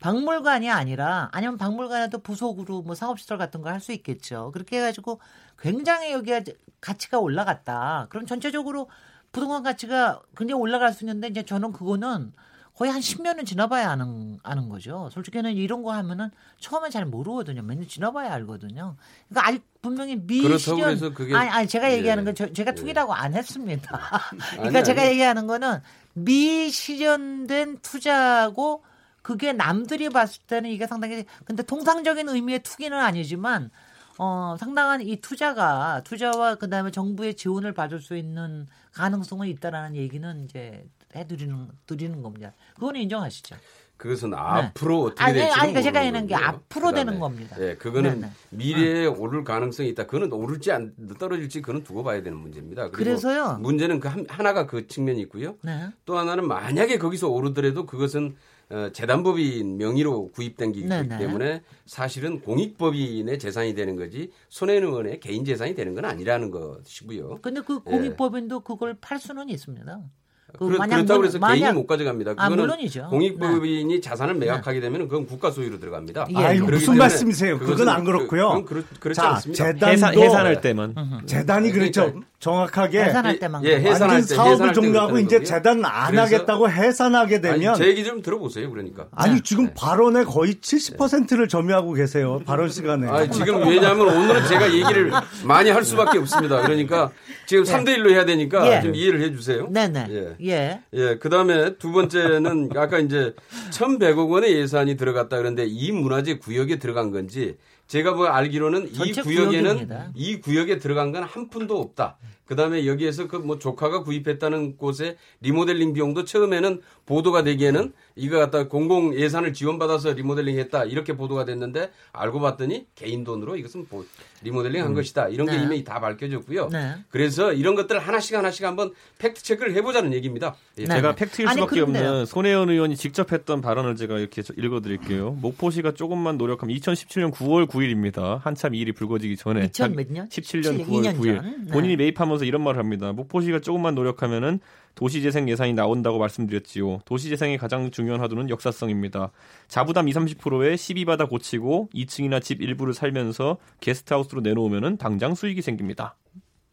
박물관이 아니라 아니면 박물관에도 부속으로 뭐 상업시설 같은 거할수 있겠죠. 그렇게 해가지고 굉장히 여기가 가치가 올라갔다. 그럼 전체적으로 부동산 가치가 굉장히 올라갈 수 있는데 이제 저는 그거는 거의 한 10년은 지나봐야 아는, 아는 거죠. 솔직히는 이런 거 하면은 처음에 잘 모르거든요. 몇 년 지나봐야 알거든요. 그러니까 아직 분명히 미시전 그게 아니, 아니 제가 예. 얘기하는 건 저, 제가 예. 투기라고 예. 안 했습니다. 그러니까 아니, 제가 아니. 얘기하는 거는 미시전된 투자고 그게 남들이 봤을 때는 이게 상당히 근데 통상적인 의미의 투기는 아니지만 어, 상당한 이 투자가 투자와 그다음에 정부의 지원을 받을 수 있는 가능성은 있다라는 얘기는 이제 해드리는 드리는 겁니다. 그거는 인정하시죠? 그것은 네. 앞으로 어떻게 될지 아니, 아니, 제가 하는 게 앞으로 그다음에, 되는 겁니다. 예, 그거는 네네. 미래에 어. 오를 가능성이 있다. 그거는 오를지 안 떨어질지 그거는 두고 봐야 되는 문제입니다. 그래서요. 문제는 그 하나가 그 측면이 있고요. 네. 또 하나는 만약에 거기서 오르더라도 그것은 어, 재단법인 명의로 구입된 게 있기 때문에 사실은 공익법인의 재산이 되는 거지 손해의원의 개인 재산이 되는 건 아니라는 것이고요. 근데 그 예. 공익법인도 예. 그걸 팔 수는 있습니다. 그 그렇, 그렇다고 해서 개인이 못 가져갑니다. 아, 그거는 아, 물론이죠. 공익법인이 네. 자산을 매각하게 되면 그건 국가 소유로 들어갑니다. 예. 아유, 무슨 말씀이세요? 그건 안 그렇고요. 그, 그렇지 자, 않습니다. 재단도 해산, 해산할 때만. 재단이 그렇죠. 그러니까 정확하게 해산할 때만. 예, 해산할 때 사업을 종료하고 이제 재단 안 하겠다고 해산하게 되면 아니, 제 얘기 좀 들어보세요. 그러니까. 아니 지금 네. 발언의 거의 70%를 점유하고 계세요. 발언 시간에. 아니, 지금 왜냐하면 오늘은 제가 얘기를 많이 할 수밖에 없습니다. 그러니까 지금 예. 3대 1로 해야 되니까 예. 좀 이해를 해 주세요. 네, 네. 예. 예. 예. 그다음에 두 번째는 아까 이제 1,100억 원의 예산이 들어갔다 그런데 이 문화재 구역에 들어간 건지 제가 뭐 알기로는 이 구역에는 구역입니다. 이 구역에 들어간 건 한 푼도 없다. 그다음에 여기에서 그 뭐 조카가 구입했다는 곳에 리모델링 비용도 처음에는 보도가 되기에는 이거 갖다 공공 예산을 지원받아서 리모델링 했다 이렇게 보도가 됐는데 알고 봤더니 개인 돈으로 이것은 리모델링 한 음. 것이다 이런 게 네. 이미 다 밝혀졌고요. 네. 그래서 이런 것들 하나씩 하나씩 한번 fact check를 해보자는 얘기입니다. 예. 네. 제가 fact일 수밖에 없는 손혜원 의원이 직접 했던 발언을 제가 이렇게 읽어드릴게요. 목포시가 조금만 노력하면 2017년 9월 9일입니다. 한참 이 일이 불거지기 전에 2000 몇 년? 17년 9월 9일 본인이 매입하면 서 이런 말을 합니다. 목포시가 조금만 노력하면은 도시재생 예산이 나온다고 말씀드렸지요. 도시재생의 가장 중요한 화두는 역사성입니다. 자부담 20, 30%에 12바다 고치고 2층이나 집 일부를 살면서 게스트하우스로 내놓으면 당장 수익이 생깁니다.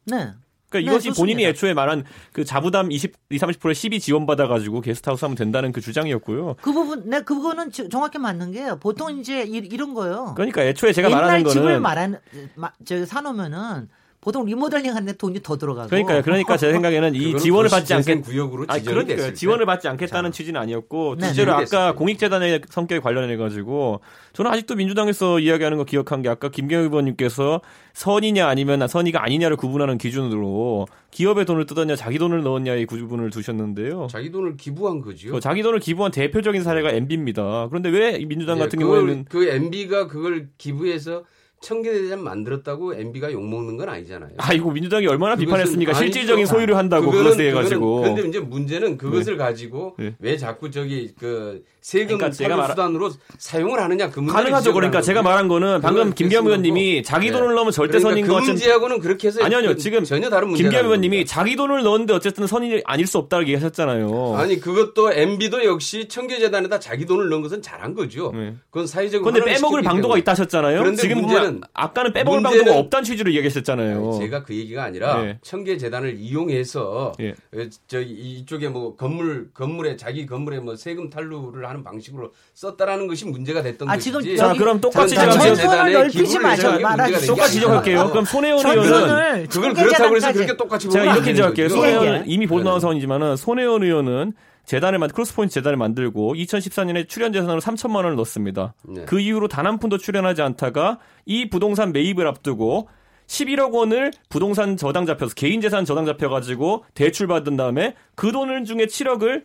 네. 그러니까 이것이 네, 본인이 애초에 말한 그 자부담 20, 20 30%에 12 지원받아 가지고 게스트하우스 하면 된다는 그 주장이었고요. 그 부분, 네, 그거는 정확히 맞는 게요. 보통 이제 이, 런 거요. 그러니까 애초에 제가 말하는 거는 집을 말하는, 저 사놓으면은 보통 리모델링 하는데 돈이 더 들어가고. 그러니까요. 그러니까 제 생각에는 이 지원을 받지 않겠 구역으로 아, 그러니까 지원을 받지 않겠다는 자. 취지는 아니었고 둘째로 아까 공익재단의 성격에 관련해 가지고 저는 아직도 민주당에서 이야기하는 거 기억한 게 아까 김경희 의원님께서 선이냐 아니면 선이가 아니냐를 구분하는 기준으로 기업의 돈을 뜯었냐 자기 돈을 넣었냐의 구분을 두셨는데요. 자기 돈을 기부한 거죠. 자기 돈을 기부한 대표적인 사례가 MB입니다. 그런데 왜 민주당 네, 같은 경우에는 그 MB가 그걸 기부해서 청계대장 만들었다고 MB가 욕먹는 건 아니잖아요. 아이고 민주당이 얼마나 비판했습니까? 실질적인 소유를 한다고 그것에 대해 가지고. 그런데 이제 문제는 그것을 네. 가지고 네. 왜 자꾸 저기 그 세금 그러니까 제가 말... 수단으로 사용을 하느냐 그 문제 가능하죠. 그러니까 제가 말한 거는 방금 김기현 의원님이 자기 네. 돈을 넣으면 절대 그러니까 선인 그 것 같은 문제하고는 그렇게 해서 아니요 아니요 지금 전혀 다른 문제 김기현 의원님이 자기 돈을 넣었는데 어쨌든 선인이 아닐 수 없다고 얘기하셨잖아요. 아니 그것도 MB도 역시 청계재단에다 자기 돈을 넣은 것은 잘한 거죠. 네. 그건 사회적으로 그런데 빼먹을 방도가 있다 하셨잖아요. 지금 문제는 아까는 빼먹을 방도가 없다는 취지로 얘기하셨잖아요. 제가 그 얘기가 아니라 네. 청계 재단을 이용해서 네. 저 이쪽에 뭐 건물 건물에 자기 건물에 뭐 세금 탈루를 하는 방식으로 썼다라는 것이 문제가 됐던 아, 것이지. 지금 자, 그럼 똑같이 제가 전선을 넓히지 마셔. 똑같이 지적할게요. 그럼 손혜원 의원은 그걸 그렇다고 해서 그렇게 똑같이 제가 이렇게 지적할게요. 손혜원 이미 보도나온 사원이지만은 손혜원 의원은 재단을 만 크로스포인트 재단을 만들고 2014년에 출연 재산으로 3천만 원을 넣습니다. 네. 그 이후로 단 한 푼도 출연하지 않다가 이 부동산 매입을 앞두고 11억 원을 부동산 저당 잡혀서 개인 재산 저당 잡혀 가지고 대출 받은 다음에 그 돈을 중에 7억을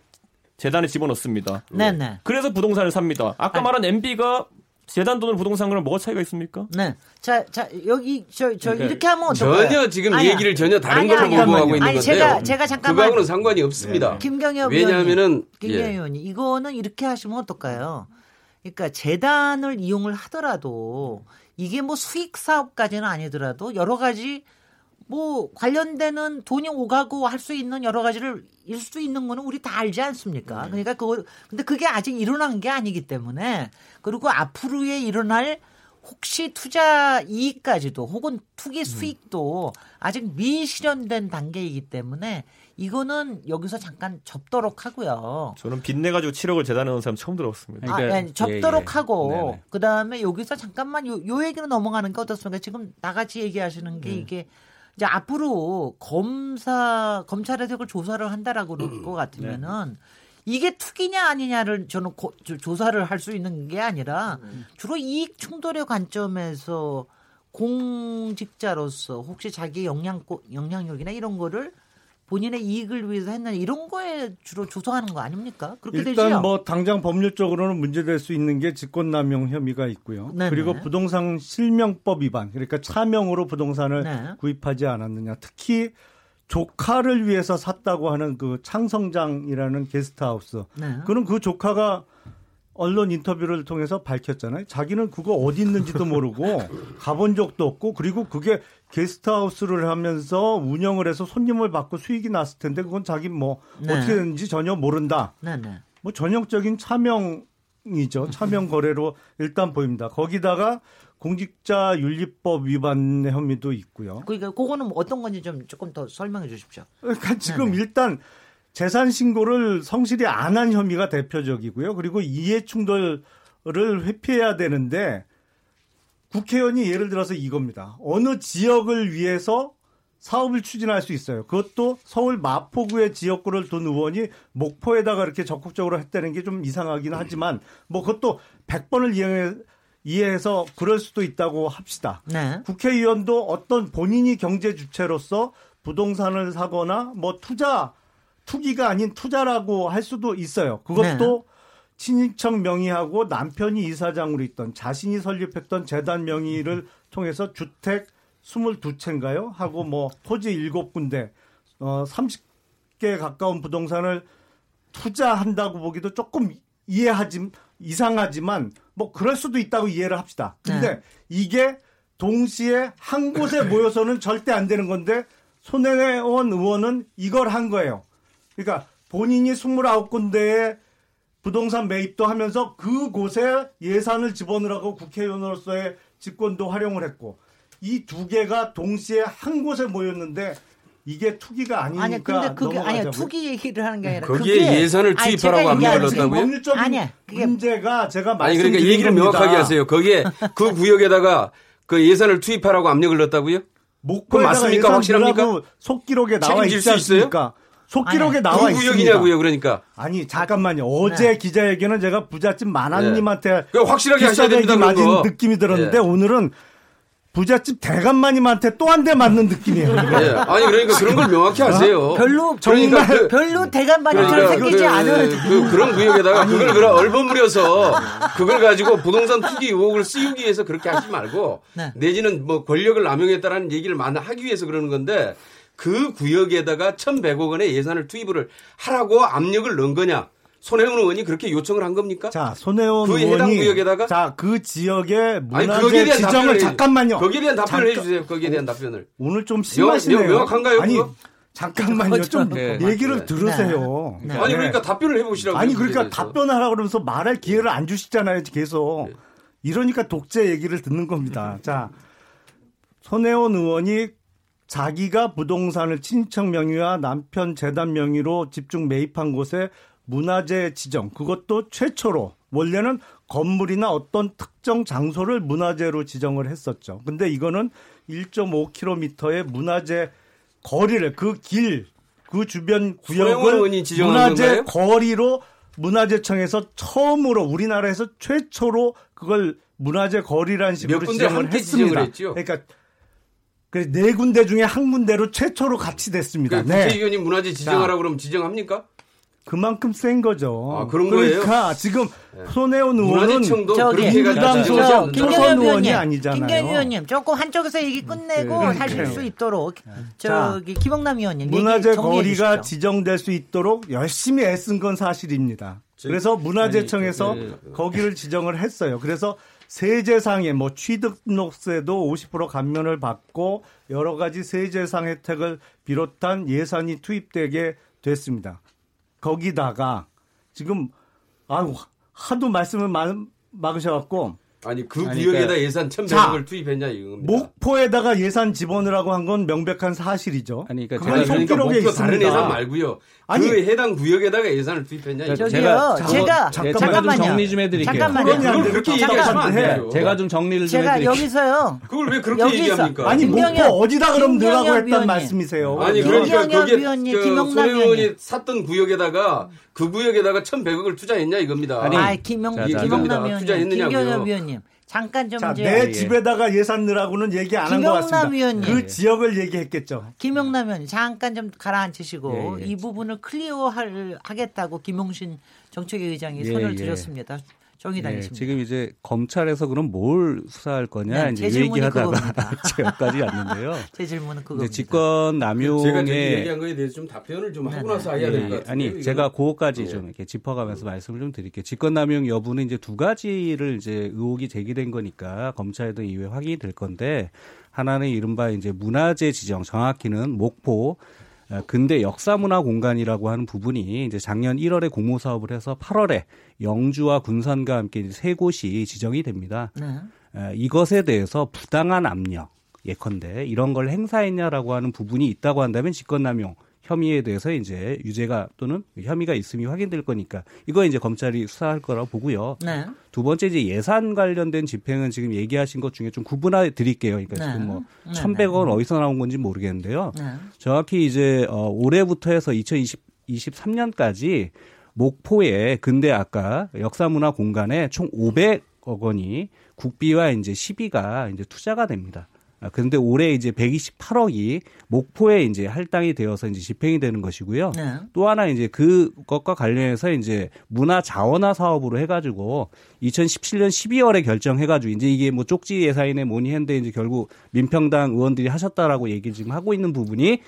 재단에 집어넣습니다. 네네. 그래서 부동산을 삽니다. 아까 아니, 말한 MB가 재단 돈으로 부동산 거랑 뭐가 차이가 있습니까? 네. 자, 자 여기 저, 저 그러니까 이렇게 하면 어떨까요? 전혀 지금 아니야. 얘기를 전혀 다른 걸로 보고 하고 있는 건데요. 제가 제가 잠깐만 그거하고는 상관이 없습니다. 네. 김경엽 왜냐하면은 김경엽 예. 의원이 이거는 이렇게 하시면 어떨까요? 그러니까 재단을 이용을 하더라도 이게 뭐 수익 사업까지는 아니더라도 여러 가지 뭐 관련되는 돈이 오가고 할 수 있는 여러 가지를 일 수 있는 거는 우리 다 알지 않습니까? 네. 그러니까 그거 근데 그게 아직 일어난 게 아니기 때문에 그리고 앞으로에 일어날 혹시 투자 이익까지도 혹은 투기 음. 수익도 아직 미실현된 단계이기 때문에 이거는 여기서 잠깐 접도록 하고요. 저는 빚내 가지고 7억을 재단에 넣은 사람 처음 들었습니다. 아, 그러니까, 아, 접도록 예, 예. 하고 그다음에 여기서 잠깐만 요, 요 얘기로 넘어가는 게 어떻습니까? 지금 나같이 얘기하시는 게 음. 이게 이제 앞으로 검사 검찰에서 이걸 조사를 한다라고 그럴 것 같으면은 네. 이게 투기냐 아니냐를 저는 고, 조사를 할 수 있는 게 아니라 주로 이익 충돌의 관점에서 공직자로서 혹시 자기 영향 영향력이나 이런 거를 본인의 이익을 위해서 했느냐 이런 거에 주로 조사하는 거 아닙니까? 그렇게 일단 되죠? 뭐 당장 법률적으로는 문제될 수 있는 게 직권남용 혐의가 있고요. 네네. 그리고 부동산 실명법 위반 그러니까 차명으로 부동산을 네. 구입하지 않았느냐. 특히 조카를 위해서 샀다고 하는 그 창성장이라는 게스트하우스. 네. 그는 그 조카가 언론 인터뷰를 통해서 밝혔잖아요. 자기는 그거 어디 있는지도 모르고 가본 적도 없고 그리고 그게 게스트하우스를 하면서 운영을 해서 손님을 받고 수익이 났을 텐데 그건 자기 뭐 네. 어떻게 되는지 전혀 모른다. 네, 네. 뭐 전형적인 차명이죠. 차명 거래로 일단 보입니다. 거기다가 공직자 윤리법 위반 혐의도 있고요. 그러니까 그거는 어떤 건지 좀 조금 더 설명해 주십시오. 그러니까 지금 네네. 일단 재산 신고를 성실히 안 한 혐의가 대표적이고요. 그리고 이해 충돌을 회피해야 되는데 국회의원이 예를 들어서 이겁니다. 어느 지역을 위해서 사업을 추진할 수 있어요. 그것도 서울 마포구의 지역구를 둔 의원이 목포에다가 이렇게 적극적으로 했다는 게 좀 이상하긴 하지만 뭐 그것도 100번을 이해 이해해서 그럴 수도 있다고 합시다. 네. 국회의원도 어떤 본인이 경제 주체로서 부동산을 사거나 뭐 투자 투기가 아닌 투자라고 할 수도 있어요. 그것도 네. 친인척 명의하고 남편이 이사장으로 있던 자신이 설립했던 재단 명의를 통해서 주택 22채인가요? 하고 뭐 토지 7군데 어 30개 가까운 부동산을 투자한다고 보기도 조금 이해하지 이상하지만 뭐 그럴 수도 있다고 이해를 합시다. 근데 네. 이게 동시에 한 곳에 모여서는 절대 안 되는 건데 손혜원 의원은 이걸 한 거예요. 그러니까 본인이 29군데에 부동산 매입도 하면서 그곳에 예산을 집어넣으라고 국회의원으로서의 직권도 활용을 했고 이 두 개가 동시에 한 곳에 모였는데 이게 투기가 아니니까 아니 근데 그게 아니 투기 얘기를 하는 게 아니라 거기에 그게, 예산을 투입하라고 압력을 넣었다고요? 법률적인 아니, 그게 문제가 제가 아니 그러니까 얘기를 겁니다. 명확하게 하세요. 거기에 그 구역에다가 그 예산을 투입하라고 압력을 넣었다고요? 목표 맞습니까? 확실합니까? 속기록에 나와 있지 않습니까? 속기록에 아니, 나와 그 구역이냐고요, 그러니까. 아니 잠깐만요. 어제 네. 기자회견은 제가 부잣집 만화님한테 네. 확실하게 하셔야 됩니다. 맞은 느낌이 들었는데 네. 오늘은 부잣집 대감마님한테 또 한 대 맞는 느낌이에요. 네. 아니 그러니까 그런 걸 명확히 하세요. 별로 그러니까 그, 별로 대감마님처럼 그러니까 생기지 그, 않은 그, 그, 런 구역에다가 그걸 그런 얼버무려서 그걸 가지고 부동산 투기 의혹을 씌우기 위해서 그렇게 하지 말고 네. 내지는 뭐 권력을 남용했다라는 얘기를 많이 하기 위해서 그러는 건데 그 구역에다가 1,100억 원의 예산을 투입을 하라고 압력을 넣은 거냐? 손혜원 의원이 그렇게 요청을 한 겁니까? 자, 손혜원 그 의원이 해당 구역에다가 자, 그 지역의 문화재 아니, 지정을 잠깐만요. 거기에 대한 답변을 잠깐, 해 주세요. 거기에 대한 답변을. 오늘 좀 심하시네요. 명, 명확한가요? 아니, 그거? 잠깐만요. 좀 네. 얘기를 네. 들으세요. 네. 아니 그러니까 답변을 해 보시라고. 아니 그러니까 답변하라 그러면서 말할 기회를 안 주시잖아요, 계속. 네. 이러니까 독재 얘기를 듣는 겁니다. 자, 손혜원 의원이 자기가 부동산을 친척 명의와 남편 재단 명의로 집중 매입한 곳에 문화재 지정 그것도 최초로 원래는 건물이나 어떤 특정 장소를 문화재로 지정을 했었죠. 근데 이거는 1.5km의 문화재 거리를 그 길, 그 주변 구역을 문화재 거리로 문화재청에서 처음으로 우리나라에서 최초로 그걸 문화재 거리라는 식으로 지정을 했습니다. 그러니까 그래서 네 군데 중에 한 군데로 최초로 같이 됐습니다. 그 네. 국회의원이 문화재 지정하라고 그러면 지정합니까? 그만큼 센 거죠. 아, 그런 그러니까 거예요? 지금 네. 손혜원 의원은 저기 민주당 김경현 의원이 아니잖아요. 김경현 의원님 조금 한쪽에서 얘기 끝내고 네. 하실 수 있도록 저기 자, 김영남 의원님 문화재 거리가 지정될 수 있도록 열심히 애쓴 건 사실입니다. 그래서 문화재청에서 네. 거기를 지정을 했어요. 그래서 세제상에 뭐 취득록세도 50% 감면을 받고 여러 가지 세제상 혜택을 비롯한 예산이 투입되게 됐습니다. 거기다가 지금 아유 하도 말씀을 막으셔갖고 아니 그 구역에다 그러니까, 예산 1,100억을 투입했냐 이겁니다. 목포에다가 예산 집어넣으라고 한 건 명백한 사실이죠. 아니 그러니까 제가 그러니까 목표 있습니다. 다른 예산 말고요. 아니, 그 해당 구역에다가 예산을 투입했냐. 저기요. 제가 제가 잠깐만요. 제가 좀 정리 좀 해드릴게요. 잠깐만요. 그걸 그렇게 얘기하시면 안 돼요. 제가 좀 정리를 좀 해드릴게요. 제가 여기서요. 그걸 왜 그렇게 여기서, 얘기합니까? 아니 목포 어디다 그럼 넣으라고 했단 말씀이세요. 아니 그러니까 거기에 그 손혜원이 샀던 구역에다가 그 구역에다가 1,100억을 투자했냐 이겁니다. 아니, 아, 김영, 김영남 의원님, 김경현 의원님. 잠깐 좀 자, 내 예. 집에다가 예산 넣으라고는 얘기 안 한 것 같습니다. 의원님. 그 예. 지역을 얘기했겠죠. 김영남 의원님 잠깐 좀 가라앉히시고 예, 예. 이 부분을 클리어할 하겠다고 김용신 정책위 의장이 예, 손을 예. 들었습니다. 정의당이십니다. 네, 지금 이제 검찰에서 그럼 뭘 수사할 거냐 네, 이제 얘기하다가 제 여기까지 왔는데요. 제 질문은 그거. 직권 남용에 제가 얘기한 거에 대해서 좀 답변을 좀 하고 네, 나서 네. 해야 될것 네, 같아요. 아니 이건. 제가 그거까지 네. 좀 이렇게 짚어가면서 말씀을 좀 드릴게요. 직권 남용 여부는 이제 두 가지를 이제 의혹이 제기된 거니까 검찰도 이후에 확인이 될 건데 하나는 이른바 이제 문화재 지정 정확히는 목포 어, 근대 역사문화 공간이라고 하는 부분이 이제 작년 1월에 공모 사업을 해서 8월에 영주와 군산과 함께 세 곳이 지정이 됩니다. 네. 어, 이것에 대해서 부당한 압력 예컨대 이런 걸 행사했냐라고 하는 부분이 있다고 한다면 직권남용 혐의에 대해서 이제 유죄가 또는 혐의가 있음이 확인될 거니까 이거 이제 검찰이 수사할 거라고 보고요. 네. 두 번째 이제 예산 관련된 집행은 지금 얘기하신 것 중에 좀 구분해 드릴게요. 그러니까 네. 지금 뭐 네. 1,100원 어디서 나온 건지 모르겠는데요. 네. 정확히 이제 어 올해부터 해서 2023년까지 목포에 근대 아까 역사문화 공간에 총 500억 원이 국비와 이제 시비가 이제 투자가 됩니다. 아, 그런데 올해 이제 128억이 목포에 이제 할당이 되어서 이제 집행이 되는 것이고요. 네. 또 하나 이제 그것과 관련해서 이제 문화 자원화 사업으로 해가지고 2017년 12월에 결정해가지고 이제 이게 뭐 쪽지 예산이네 뭐니 했는데 이제 결국 민평당 의원들이 하셨다라고 얘기 지금 하고 있는 부분이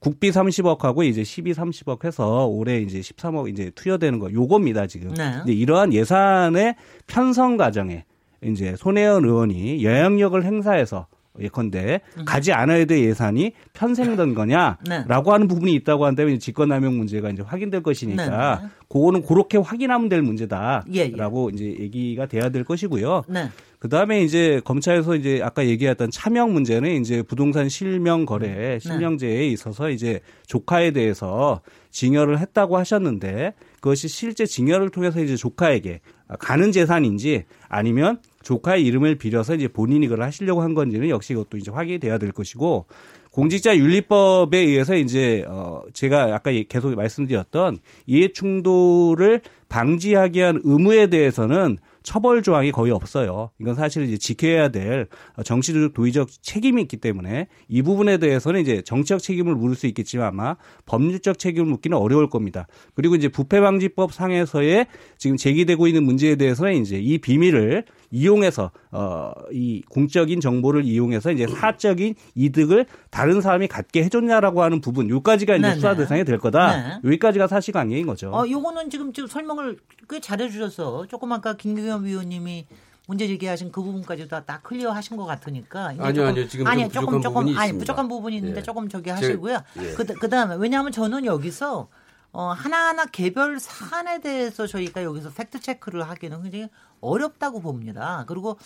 국비 30억하고 이제 12, 30억 해서 올해 이제 13억 이제 투여되는 거 요겁니다 지금. 네. 근데 이러한 예산의 편성 과정에 이제 손혜원 의원이 영향력을 행사해서 예컨대 음. 가지 않아야 될 예산이 편성된 거냐라고 네. 하는 부분이 있다고 한다면 직권남용 문제가 이제 확인될 것이니까 네. 네. 그거는 그렇게 확인하면 될 문제다라고 예, 예. 이제 얘기가 돼야 될 것이고요. 네. 그 다음에 이제 검찰에서 이제 아까 얘기했던 차명 문제는 이제 부동산 실명 거래 네. 실명제에 있어서 이제 조카에 대해서 징여를 했다고 하셨는데 그것이 실제 징여를 통해서 이제 조카에게 가는 재산인지 아니면 조카의 이름을 빌려서 이제 본인이 그걸 하시려고 한 건지는 역시 그것도 이제 확인이 돼야 될 것이고 공직자 윤리법에 의해서 이제 어 제가 아까 계속 말씀드렸던 이해 충돌을 방지하기 위한 의무에 대해서는 처벌 조항이 거의 없어요. 이건 사실 이제 지켜야 될 정치적 도의적 책임이 있기 때문에 이 부분에 대해서는 이제 정치적 책임을 물을 수 있겠지만 아마 법률적 책임을 묻기는 어려울 겁니다. 그리고 이제 부패방지법 상에서의 지금 제기되고 있는 문제에 대해서는 이제 이 비밀을 이용해서 어 이 공적인 정보를 이용해서 이제 사적인 이득을 다른 사람이 갖게 해줬냐라고 하는 부분 여기까지가 이제 수사 대상이 될 거다. 네. 여기까지가 사실관계인 거죠. 어 요거는 지금 지금 설명을 꽤 잘해주셔서 조금 아까 김경현 위원님이 문제 제기하신 그 부분까지 다, 다 클리어 하신 것 같으니까 아니요 아니요 지금 아니 조금 조금 아니 부족한 부분이 있는데 예. 조금 저기 하시고요. 예. 그, 그 다음에 왜냐하면 저는 여기서 어, 하나하나 개별 사안에 대해서 저희가 여기서 팩트 체크를 하기는 굉장히 어렵다고 봅니다. 그리고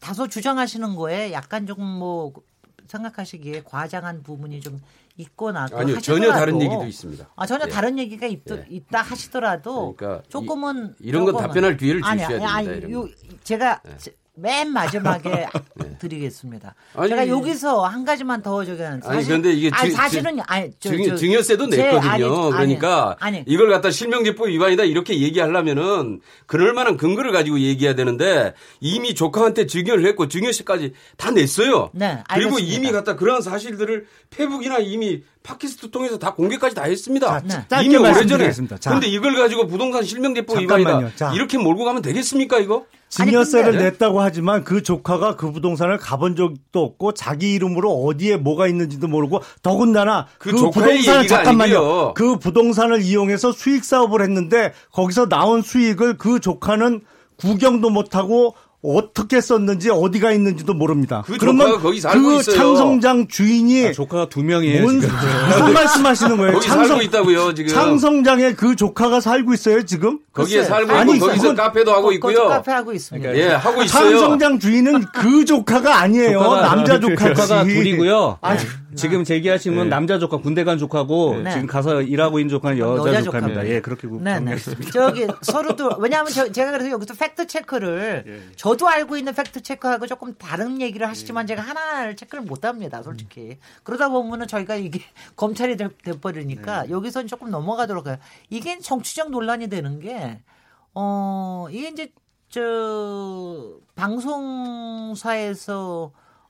다소 주장하시는 거에 약간 조금 뭐 생각하시기에 과장한 부분이 좀 있거나 아니요 전혀 다른 얘기도 있습니다. 아 전혀 예. 다른 얘기가 있, 예. 있다 하시더라도 그러니까 조금은 이, 런건 답변할 기회를 주셔야 됩니다. 아니, 요, 제가 예. 맨 마지막에 네. 드리겠습니다. 아니, 제가 여기서 한 가지만 더 저기 하는 사실, 아니 그런데 이게 아니, 사실은 아니 저, 증, 증여세도 냈거든요. 아니, 그러니까 아니, 이걸 갖다 실명제법 위반이다 이렇게 얘기하려면은 그럴 만한 근거를 가지고 얘기해야 되는데 이미 조카한테 증여를 했고 증여세까지 다 냈어요. 네, 그리고 이미 갖다 그러한 사실들을 페북이나 이미 팟캐스트 통해서 다 공개까지 다 했습니다. 자, 이미 오래전에. 그런데 이걸 가지고 부동산 실명제법 위반이다. 자. 이렇게 몰고 가면 되겠습니까 이거? 증여세를 냈다고 하지만 그 조카가 그 부동산을 가본 적도 없고 자기 이름으로 어디에 뭐가 있는지도 모르고 더군다나 그, 그 부동산을 잠깐만요. 아니고요. 그 부동산을 이용해서 수익 사업을 했는데 거기서 나온 수익을 그 조카는 구경도 못하고 어떻게 썼는지 어디가 있는지도 모릅니다. 그 그러면 거기 살고 그 있어요. 창성장 주인이 아, 조카가 두 명이에요. 뭔, 무슨 말씀하시는 거예요? 거기 창성, 살고 있다고요 지금. 창성장에 그 조카가 살고 있어요 지금? 거기에 글쎄, 살고 아니, 있고 거기서 카페도 하고 있고요. 카페 하고 있습니다. 예 하고 있어요. 창성장 주인은 그 조카가 아니에요. 조카가, 남자 조카 조카가 둘이고요. 아니, 지금 제기하신 분 네. 남자 조카 군대 간 조카고 네. 지금 가서 일하고 있는 조카는 여자, 여자 조카입니다. 예, 그렇게 네, 네. 저기 서로도 왜냐하면 저, 제가 그래서 여기서 fact check를 예. 저도 알고 있는 fact check하고 조금 다른 얘기를 하시지만 예. 제가 하나를 체크를 못 합니다, 솔직히. 음. 그러다 보면은 저희가 이게 검찰이 돼, 버리니까 네. 여기서는 조금 넘어가도록 해요. 이게 정치적 논란이 되는 게 어, 이게 이제 저 방송사에서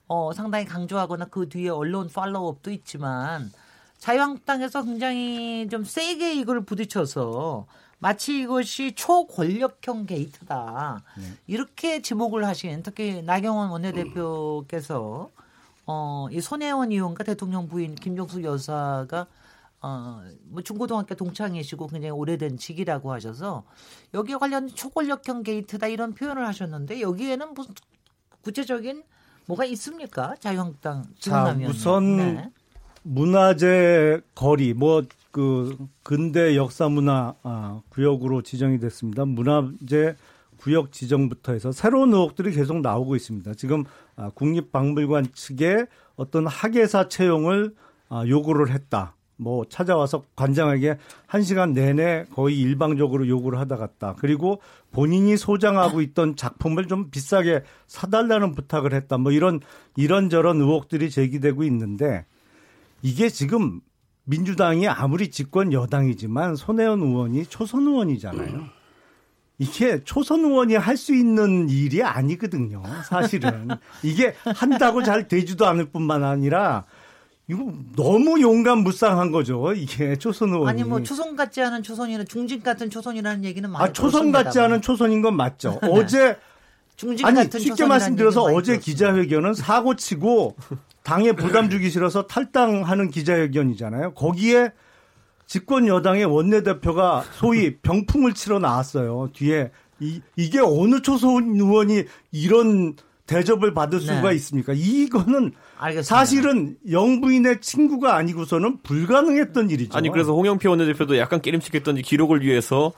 어, 상당히 강조하거나 그 뒤에 언론 follow-up도 있지만 자유한국당에서 굉장히 좀 세게 이걸 부딪혀서 마치 이것이 초권력형 게이트다. 네. 이렇게 지목을 하신 특히 나경원 원내대표께서 어, 이 손혜원 의원과 대통령 부인 김종숙 여사가 어, 뭐 중고등학교 동창이시고 굉장히 오래된 직이라고 하셔서 여기에 관련 초권력형 게이트다 이런 표현을 하셨는데 여기에는 무슨 구체적인 뭐가 있습니까? 자유한국당 자, 우선 네. 문화재 거리 뭐 그 근대 역사 문화 아, 구역으로 지정이 됐습니다. 문화재 구역 지정부터 해서 새로운 의혹들이 계속 나오고 있습니다. 지금 아, 국립박물관 측에 어떤 학예사 채용을 아, 요구를 했다. 뭐 찾아와서 관장에게 한 시간 내내 거의 일방적으로 요구를 하다 갔다. 그리고 본인이 소장하고 있던 작품을 좀 비싸게 사달라는 부탁을 했다. 뭐 이런 이런저런 의혹들이 제기되고 있는데 이게 지금 민주당이 아무리 집권 여당이지만 손혜원 의원이 초선 의원이잖아요. 이게 초선 의원이 할 수 있는 일이 아니거든요. 사실은 이게 한다고 잘 되지도 않을 뿐만 아니라 이거 너무 용감무쌍한 거죠. 이게 초선 의원이. 아니 뭐 초선 같지 않은 초선이나 중진 같은 초선이라는 얘기는 많이 아 초선 같지 않은 초선인 건 맞죠. 네. 어제 중진 아니 같은 쉽게 말씀드려서 어제 기자회견은 사고 치고 당에 부담 주기 싫어서 탈당하는 기자회견이잖아요. 거기에 집권 여당의 원내대표가 소위 병풍을 치러 나왔어요. 뒤에 이, 이게 어느 초선 의원이 이런 대접을 받을 네. 수가 있습니까? 이거는 알겠습니다. 사실은 영부인의 친구가 아니고서는 불가능했던 일이죠. 아니 그래서 홍영표 원내대표도 약간 깨림칙했던지 기록을 위해서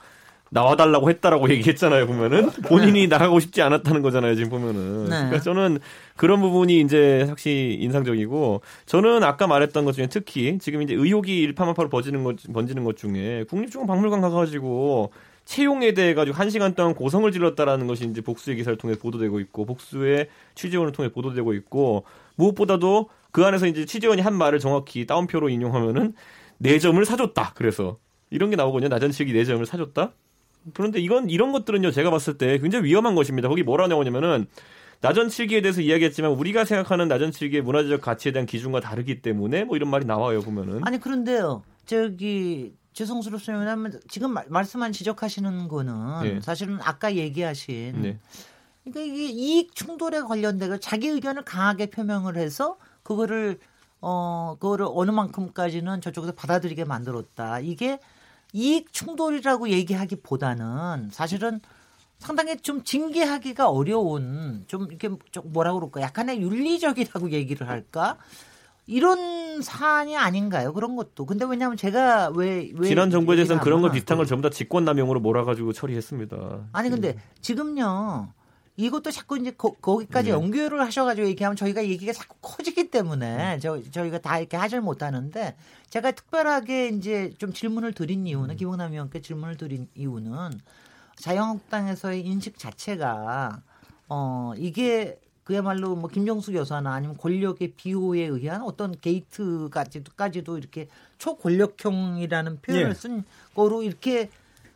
나와달라고 했다라고 얘기했잖아요, 보면은. 본인이 네. 나가고 싶지 않았다는 거잖아요, 지금 보면은. 네. 그러니까 저는 그런 부분이 이제 확실히 인상적이고, 저는 아까 말했던 것 중에 특히 지금 이제 의혹이 일파만파로 번지는 것, 번지는 것 중에 국립중앙박물관 가가지고 채용에 대해 가지고 한 시간 동안 고성을 질렀다라는 것이 이제 복수의 기사를 통해 보도되고 있고, 복수의 취재원을 통해 보도되고 있고, 무엇보다도 그 안에서 이제 취재원이 한 말을 정확히 따옴표로 인용하면은 4점을 사줬다. 그래서 이런 게 나오거든요. 나전식이 4점을 사줬다. 그런데 이건 이런 것들은요 제가 봤을 때 굉장히 위험한 것입니다. 거기 뭐라 나오냐면은 나전칠기에 대해서 이야기했지만 우리가 생각하는 나전칠기의 문화적 가치에 대한 기준과 다르기 때문에 뭐 이런 말이 나와요 보면은. 아니 그런데요 저기 죄송스럽습니다만 지금 말씀한 지적하시는 거는 네. 사실은 아까 얘기하신 네. 그러니까 이게 이익 충돌에 관련돼서 자기 의견을 강하게 표명을 해서 그거를 어 그거를 어느 만큼까지는 저쪽에서 받아들이게 만들었다. 이게 이익 충돌이라고 얘기하기보다는 사실은 상당히 좀 징계하기가 어려운 좀 이렇게 좀 뭐라 그럴까 약간의 윤리적이라고 얘기를 할까 이런 사안이 아닌가요? 그런 것도. 근데 왜냐하면 제가 왜, 왜 지난 정부에 대해서는 그런 거 비슷한 걸 전부 다 직권남용으로 몰아가지고 처리했습니다. 아니 근데 지금요 이것도 자꾸 이제 거, 기까지 네. 연결을 하셔가지고 얘기하면 저희가 얘기가 자꾸 커지기 때문에 네. 저, 저희가 다 이렇게 하질 못하는데 제가 특별하게 이제 좀 질문을 드린 이유는 음. 김홍남 의원께 질문을 드린 이유는 자유한국당에서의 인식 자체가 어 이게 그야말로 뭐 김정숙 여사나 아니면 권력의 비호에 의한 어떤 게이트까지도까지도 이렇게 초권력형이라는 표현을 예. 쓴 거로 이렇게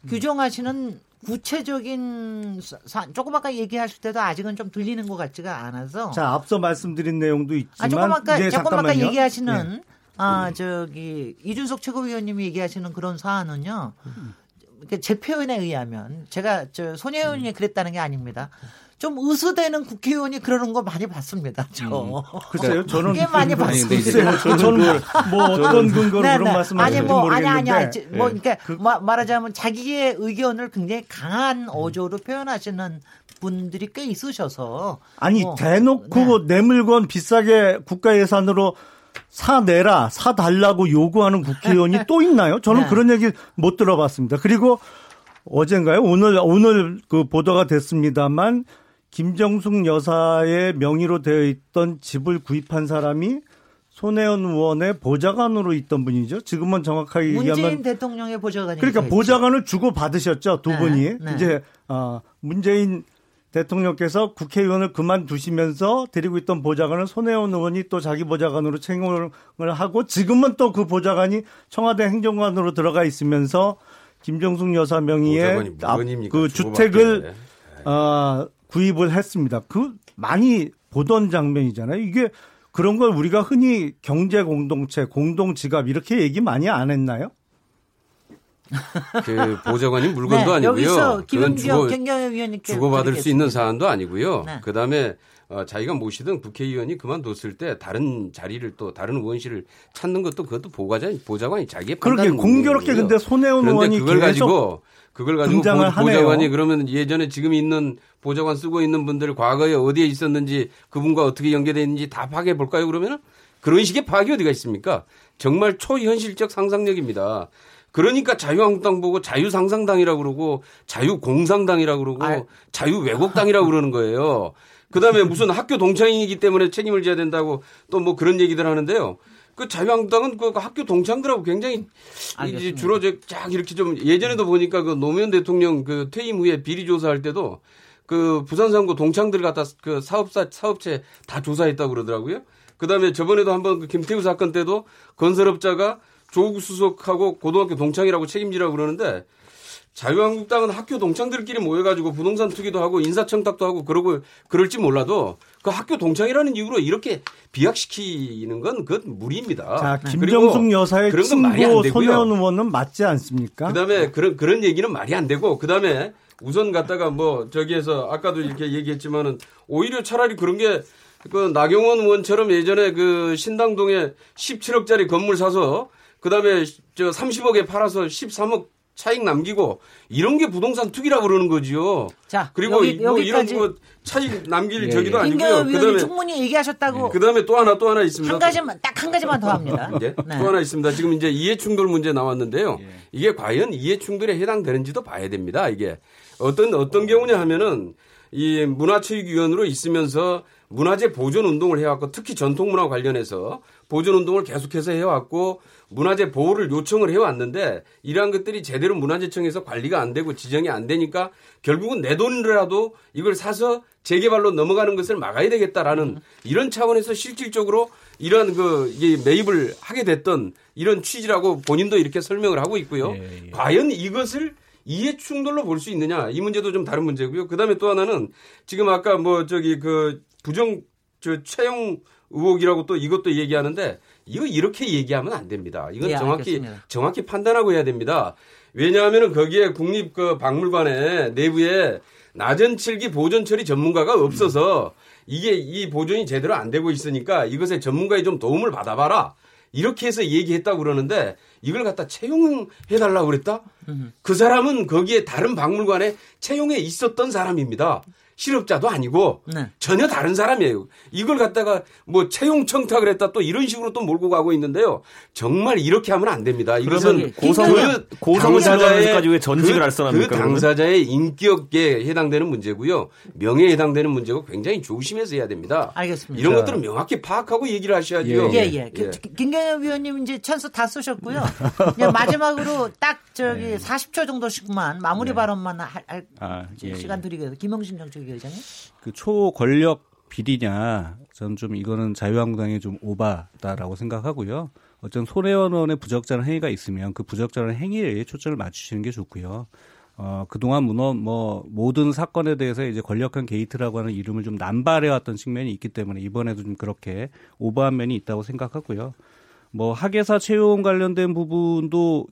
규정하시는 구체적인 사, 조금 아까 얘기하실 때도 아직은 좀 들리는 것 같지가 않아서. 자 앞서 말씀드린 내용도 있지만. 아, 조금 아까 조금 잠깐만요. 아까 얘기하시는 네. 아 저기 이준석 최고위원님이 얘기하시는 그런 사안은요. 제 표현에 의하면 제가 저 손혜원이 그랬다는 게 아닙니다. 좀 의수되는 국회의원이 그러는 거 많이 봤습니다. 저. 음. 글쎄요, 저는 꽤 많이 봤습니다. 저는 뭐 어떤 근거로 네, 그런 네. 말씀하시는지 아니, 뭐, 모르겠는데. 아니, 아니, 아니, 뭐, 그러니까 그, 말하자면 자기의 의견을 굉장히 강한 어조로 표현하시는 분들이 꽤 있으셔서. 아니, 뭐, 대놓고 네. 내 물건 비싸게 국가 예산으로 사내라, 사달라고 요구하는 국회의원이 또 있나요? 저는 네. 그런 얘기 못 들어봤습니다. 그리고 어젠가요? 오늘, 오늘 그 보도가 됐습니다만 김정숙 여사의 명의로 되어 있던 집을 구입한 사람이 손혜원 의원의 보좌관으로 있던 분이죠. 지금은 정확하게 문재인 얘기하면 문재인 대통령의 보좌관이 그러니까 보좌관을 주고 받으셨죠 두 네, 분이. 네. 이제 어, 문재인 대통령께서 국회의원을 그만두시면서 데리고 있던 보좌관을 손혜원 의원이 또 자기 보좌관으로 채용을 하고 지금은 또 그 보좌관이 청와대 행정관으로 들어가 있으면서 김정숙 여사 명의의 그 주택을 어, 구입을 했습니다. 그 많이 보던 장면이잖아요. 이게 그런 걸 우리가 흔히 경제 공동체, 공동 지갑 이렇게 얘기 많이 안 했나요? 그 보좌관이 물건도 네, 아니고요. 그건 주고 주고받을 수 있는 사안도 아니고요. 네. 그다음에 어, 자기가 모시던 국회의원이 그만뒀을 때 다른 자리를 또 다른 의원실을 찾는 것도 그것도 보좌관 보좌관이 자기의 그렇게 공교롭게 근데 손혜원 의원이 그걸 가지고 그걸 가지고 보, 보좌관이 그러면 예전에 지금 있는 보좌관 쓰고 있는 분들 과거에 어디에 있었는지 그분과 어떻게 연계되어 있는지 다 파악해 볼까요? 그러면은 그런 식의 파악이 어디가 있습니까? 정말 초현실적 상상력입니다. 그러니까 자유한국당 보고 자유상상당이라고 그러고 자유공상당이라고 그러고 아. 자유왜곡당이라고 그러는 거예요. 그다음에 무슨 학교 동창이기 때문에 책임을 져야 된다고 또 뭐 그런 얘기들 하는데요. 그 자유한국당은 그 학교 동창들하고 굉장히 알겠습니다. 이제 주로 쫙 이렇게 좀 예전에도 보니까 그 노무현 대통령 그 퇴임 후에 비리 조사할 때도 그 부산상고 동창들 갖다 그 사업사 사업체 다 조사했다고 그러더라고요. 그다음에 저번에도 한번 그 김태우 사건 때도 건설업자가 조국 수석하고 고등학교 동창이라고 책임지라고 그러는데 자유한국당은 학교 동창들끼리 모여가지고 부동산 투기도 하고 인사청탁도 하고 그러고 그럴지 몰라도 그 학교 동창이라는 이유로 이렇게 비약시키는 건 그건 무리입니다. 자, 김정숙 여사의 그런 건 말이 안 되고요. 의원은 맞지 않습니까? 그다음에 그런 그런 얘기는 말이 안 되고 그다음에 우선 갔다가 뭐 저기에서 아까도 이렇게 얘기했지만은 오히려 차라리 그런 게 그 나경원 의원처럼 예전에 그 신당동에 17억짜리 건물 사서 그다음에 저 30억에 팔아서 13억 차익 남기고 이런 게 부동산 투기라 그러는 거지요. 자, 그리고 여기, 뭐 이런 뭐 차익 남길 예, 저기도 예. 아니고요. 그다음에 충분히 얘기하셨다고. 예. 그다음에 또 하나 또 하나 있습니다. 한 가지만 딱 한 가지만 더 합니다. 네. 네. 또 하나 있습니다. 지금 이제 이해 충돌 문제 나왔는데요. 예. 이게 과연 이해 충돌에 해당되는지도 봐야 됩니다. 이게 어떤 어떤 경우냐 하면은 이 문화체육위원으로 있으면서 문화재 보존 운동을 해왔고 특히 전통문화 관련해서 보존 운동을 계속해서 해왔고 문화재 보호를 요청을 해왔는데 이러한 것들이 제대로 문화재청에서 관리가 안 되고 지정이 안 되니까 결국은 내 돈이라도 이걸 사서 재개발로 넘어가는 것을 막아야 되겠다라는 이런 차원에서 실질적으로 이러한 그 매입을 하게 됐던 이런 취지라고 본인도 이렇게 설명을 하고 있고요. 예, 예. 과연 이것을 이해 충돌로 볼 수 있느냐 이 문제도 좀 다른 문제고요. 그다음에 또 하나는 지금 아까 뭐 저기 그 부정 저 채용 의혹이라고 또 이것도 얘기하는데 이거 이렇게 얘기하면 안 됩니다. 이건 예, 정확히 알겠습니다. 정확히 판단하고 해야 됩니다. 왜냐하면은 거기에 국립 그 박물관에 내부에 낮은 칠기 보존 처리 전문가가 없어서 이게 이 보존이 제대로 안 되고 있으니까 이것에 전문가의 좀 도움을 받아봐라. 이렇게 해서 얘기했다고 그러는데 이걸 갖다 채용해달라고 그랬다? 그 사람은 거기에 다른 박물관에 채용해 있었던 사람입니다. 실업자도 아니고 네. 전혀 다른 사람이에요. 이걸 갖다가 뭐 채용 청탁을 했다 또 이런 식으로 또 몰고 가고 있는데요. 정말 이렇게 하면 안 됩니다. 이것은 고성을 고성을 당사자의 왜 전직을 그, 알선합니까? 그 당사자의 인격에 해당되는 문제고요. 명예에 해당되는 문제고 굉장히 조심해서 해야 됩니다. 알겠습니다. 이런 것들은 명확히 파악하고 얘기를 하셔야죠. 예, 예. 예. 예. 김경현 위원님 이제 찬스 다 쓰셨고요. 마지막으로 딱 저기 네. 40초 정도씩만 마무리 네. 발언만 할, 할 아, 예, 시간 예. 드리겠습니다. 김영신 정책 위. 그 초권력 비리냐, 저는 좀 이거는 자유한국당이 좀 오바다라고 생각하고요. 어떤 손혜원 의원의 부적절한 행위가 있으면 그 부적절한 행위에 초점을 맞추시는 게 좋고요. 어, 그동안 문어, 뭐, 모든 사건에 대해서 이제 권력형 게이트라고 하는 이름을 좀 남발해왔던 측면이 있기 때문에 이번에도 좀 그렇게 오버한 면이 있다고 생각하고요. 뭐, 학예사 채용 관련된 부분도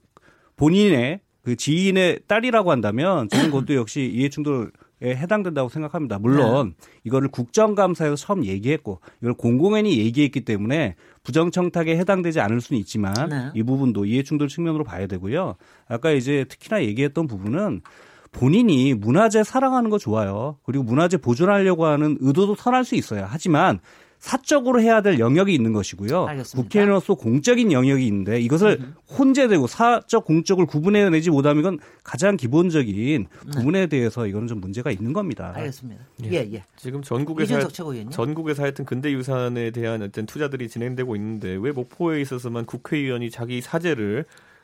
본인의 그 지인의 딸이라고 한다면 저는 그것도 역시 이해충돌에 해당된다고 생각합니다. 물론 네. 이거를 국정감사에서 처음 얘기했고 이걸 공공연히 얘기했기 때문에 부정청탁에 해당되지 않을 수는 있지만 네. 이 부분도 이해충돌 측면으로 봐야 되고요. 아까 이제 특히나 얘기했던 부분은 본인이 문화재 사랑하는 거 좋아요. 그리고 문화재 보존하려고 하는 의도도 선할 수 있어요. 하지만 사적으로 해야 될 영역이 있는 것이고요. 알겠습니다. 국회의원으로서 공적인 영역이 있는데 이것을 혼재되고 사적 공적을 구분해내지 못하면 이건 가장 기본적인 네. 부분에 대해서 이거는 좀 문제가 있는 겁니다. 알겠습니다. 예, 예. 예. 지금 전국에서 전국에서 하여튼 근대 유산에 대한 어떤 투자들이 진행되고 있는데 왜 목포에 있어서만 국회의원이 자기 사재를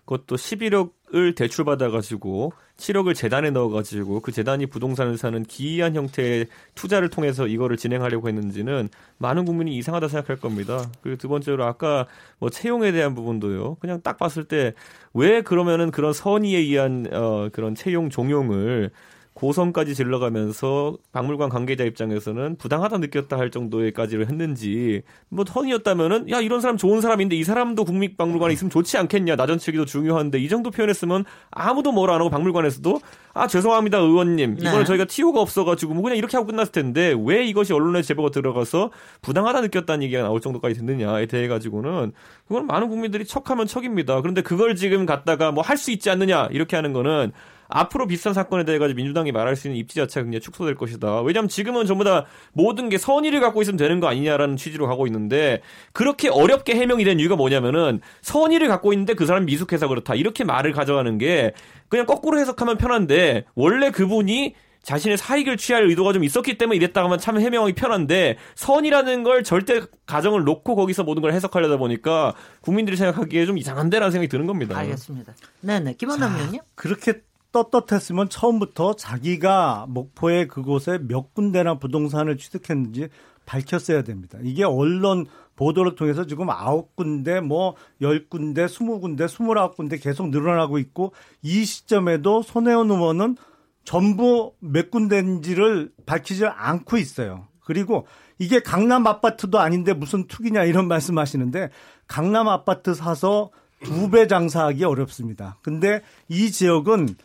그것도 11억을 대출받아가지고 7억을 재단에 넣어가지고 그 재단이 부동산을 사는 기이한 형태의 투자를 통해서 이거를 진행하려고 했는지는 많은 국민이 이상하다 생각할 겁니다. 그리고 두 번째로 아까 뭐 채용에 대한 부분도요. 그냥 딱 봤을 때 왜 그러면은 그런 선의에 의한 어 그런 채용 종용을 고성까지 질러가면서 박물관 관계자 입장에서는 부당하다 느꼈다 할 정도에까지를 했는지 뭐 턴이었다면은 야 이런 사람 좋은 사람인데 이 사람도 국립박물관에 있으면 좋지 않겠냐. 나전치기도 중요한데 이 정도 표현했으면 아무도 뭐라 안 하고 박물관에서도 아 죄송합니다 의원님. 이번에 네. 저희가 티오가 없어가지고 뭐 그냥 이렇게 하고 끝났을 텐데 왜 이것이 언론에 제보가 들어가서 부당하다 느꼈다는 얘기가 나올 정도까지 됐느냐에 대해 가지고는 그건 많은 국민들이 척하면 척입니다. 그런데 그걸 지금 갖다가 뭐 할 수 있지 않느냐 이렇게 하는 거는 앞으로 비슷한 사건에 대해 가지고 민주당이 말할 수 있는 입지 자체가 굉장히 축소될 것이다. 왜냐하면 지금은 전부 다 모든 게 선의를 갖고 있으면 되는 거 아니냐라는 취지로 가고 있는데 그렇게 어렵게 해명이 된 이유가 뭐냐면은 선의를 갖고 있는데 그 사람 미숙해서 그렇다. 이렇게 말을 가져가는 게 그냥 거꾸로 해석하면 편한데 원래 그분이 자신의 사익을 취할 의도가 좀 있었기 때문에 이랬다 하면 참 해명하기 편한데 선이라는 걸 절대 가정을 놓고 거기서 모든 걸 해석하려다 보니까 국민들이 생각하기에 좀 이상한데라는 생각이 드는 겁니다. 알겠습니다. 네네. 김원남 의원님. 그렇게 떳떳했으면 처음부터 자기가 목포의 그곳에 몇 군데나 부동산을 취득했는지 밝혔어야 됩니다. 이게 언론 보도를 통해서 지금 아홉 군데, 뭐, 열 군데, 스무 군데, 스물아홉 군데 계속 늘어나고 있고, 이 시점에도 손혜원 의원은 전부 몇 군데인지를 밝히지 않고 있어요. 그리고 이게 강남 아파트도 아닌데 무슨 투기냐 이런 말씀 하시는데, 강남 아파트 사서 두 배 장사하기 어렵습니다. 근데 이 지역은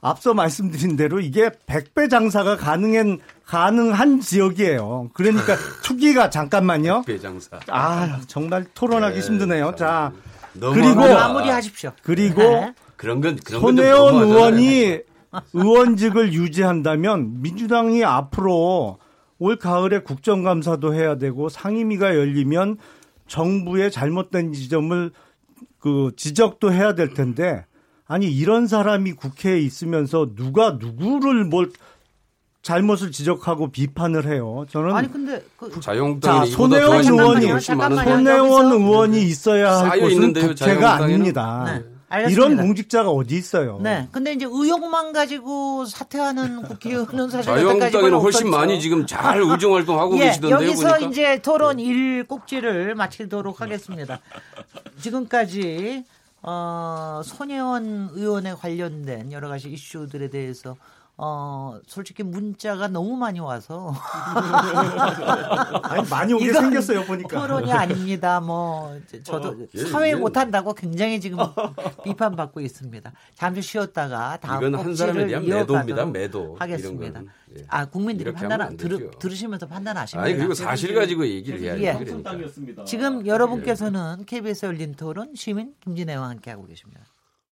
앞서 말씀드린 대로 이게 100배 장사가 가능한 가능한 지역이에요. 그러니까 투기가 잠깐만요. 100배 장사. 아, 정말 토론하기 네, 힘드네요. 자, 그리고 마무리하십시오. 그리고 네. 그런 건 그런 손혜원 의원이 의원직을 유지한다면 민주당이 앞으로 올 가을에 국정감사도 해야 되고 상임위가 열리면 정부의 잘못된 지점을 그 지적도 해야 될 텐데 아니 이런 사람이 국회에 있으면서 누가 누구를 뭘 잘못을 지적하고 비판을 해요. 저는 아니 근데 그 자유한국당 손혜원 의원이 손혜원 의원이 있어야 할 곳은 국회가 아닙니다. 네. 알겠습니다. 이런 공직자가 어디 있어요? 네. 근데 이제 의혹만 가지고 사퇴하는 국회의원은 사실 자유한국당에는 훨씬 많이 지금 잘 의정 활동하고 예, 계시던데요. 여기서 보니까. 이제 토론 일 꼭지를 마치도록 하겠습니다. 지금까지 어, 손혜원 의원에 관련된 여러 가지 이슈들에 대해서 어, 솔직히 문자가 너무 많이 와서. 아니, 많이 오게 생겼어요, 보니까. 토론이 아닙니다. 뭐, 저도 어, 예, 사회 예. 못한다고 굉장히 지금 비판받고 있습니다. 잠시 쉬었다가 다음 이건 한 사람에 대한 매도입니다, 매도. 하겠습니다. 예. 아, 국민들이 판단, 들, 들으시면서 판단하십니다. 아니, 그리고 사실 가지고 얘기를 해야죠. 예. 그러니까. 지금 여러분께서는 KBS 열린 토론 시민 김진애와 함께하고 계십니다.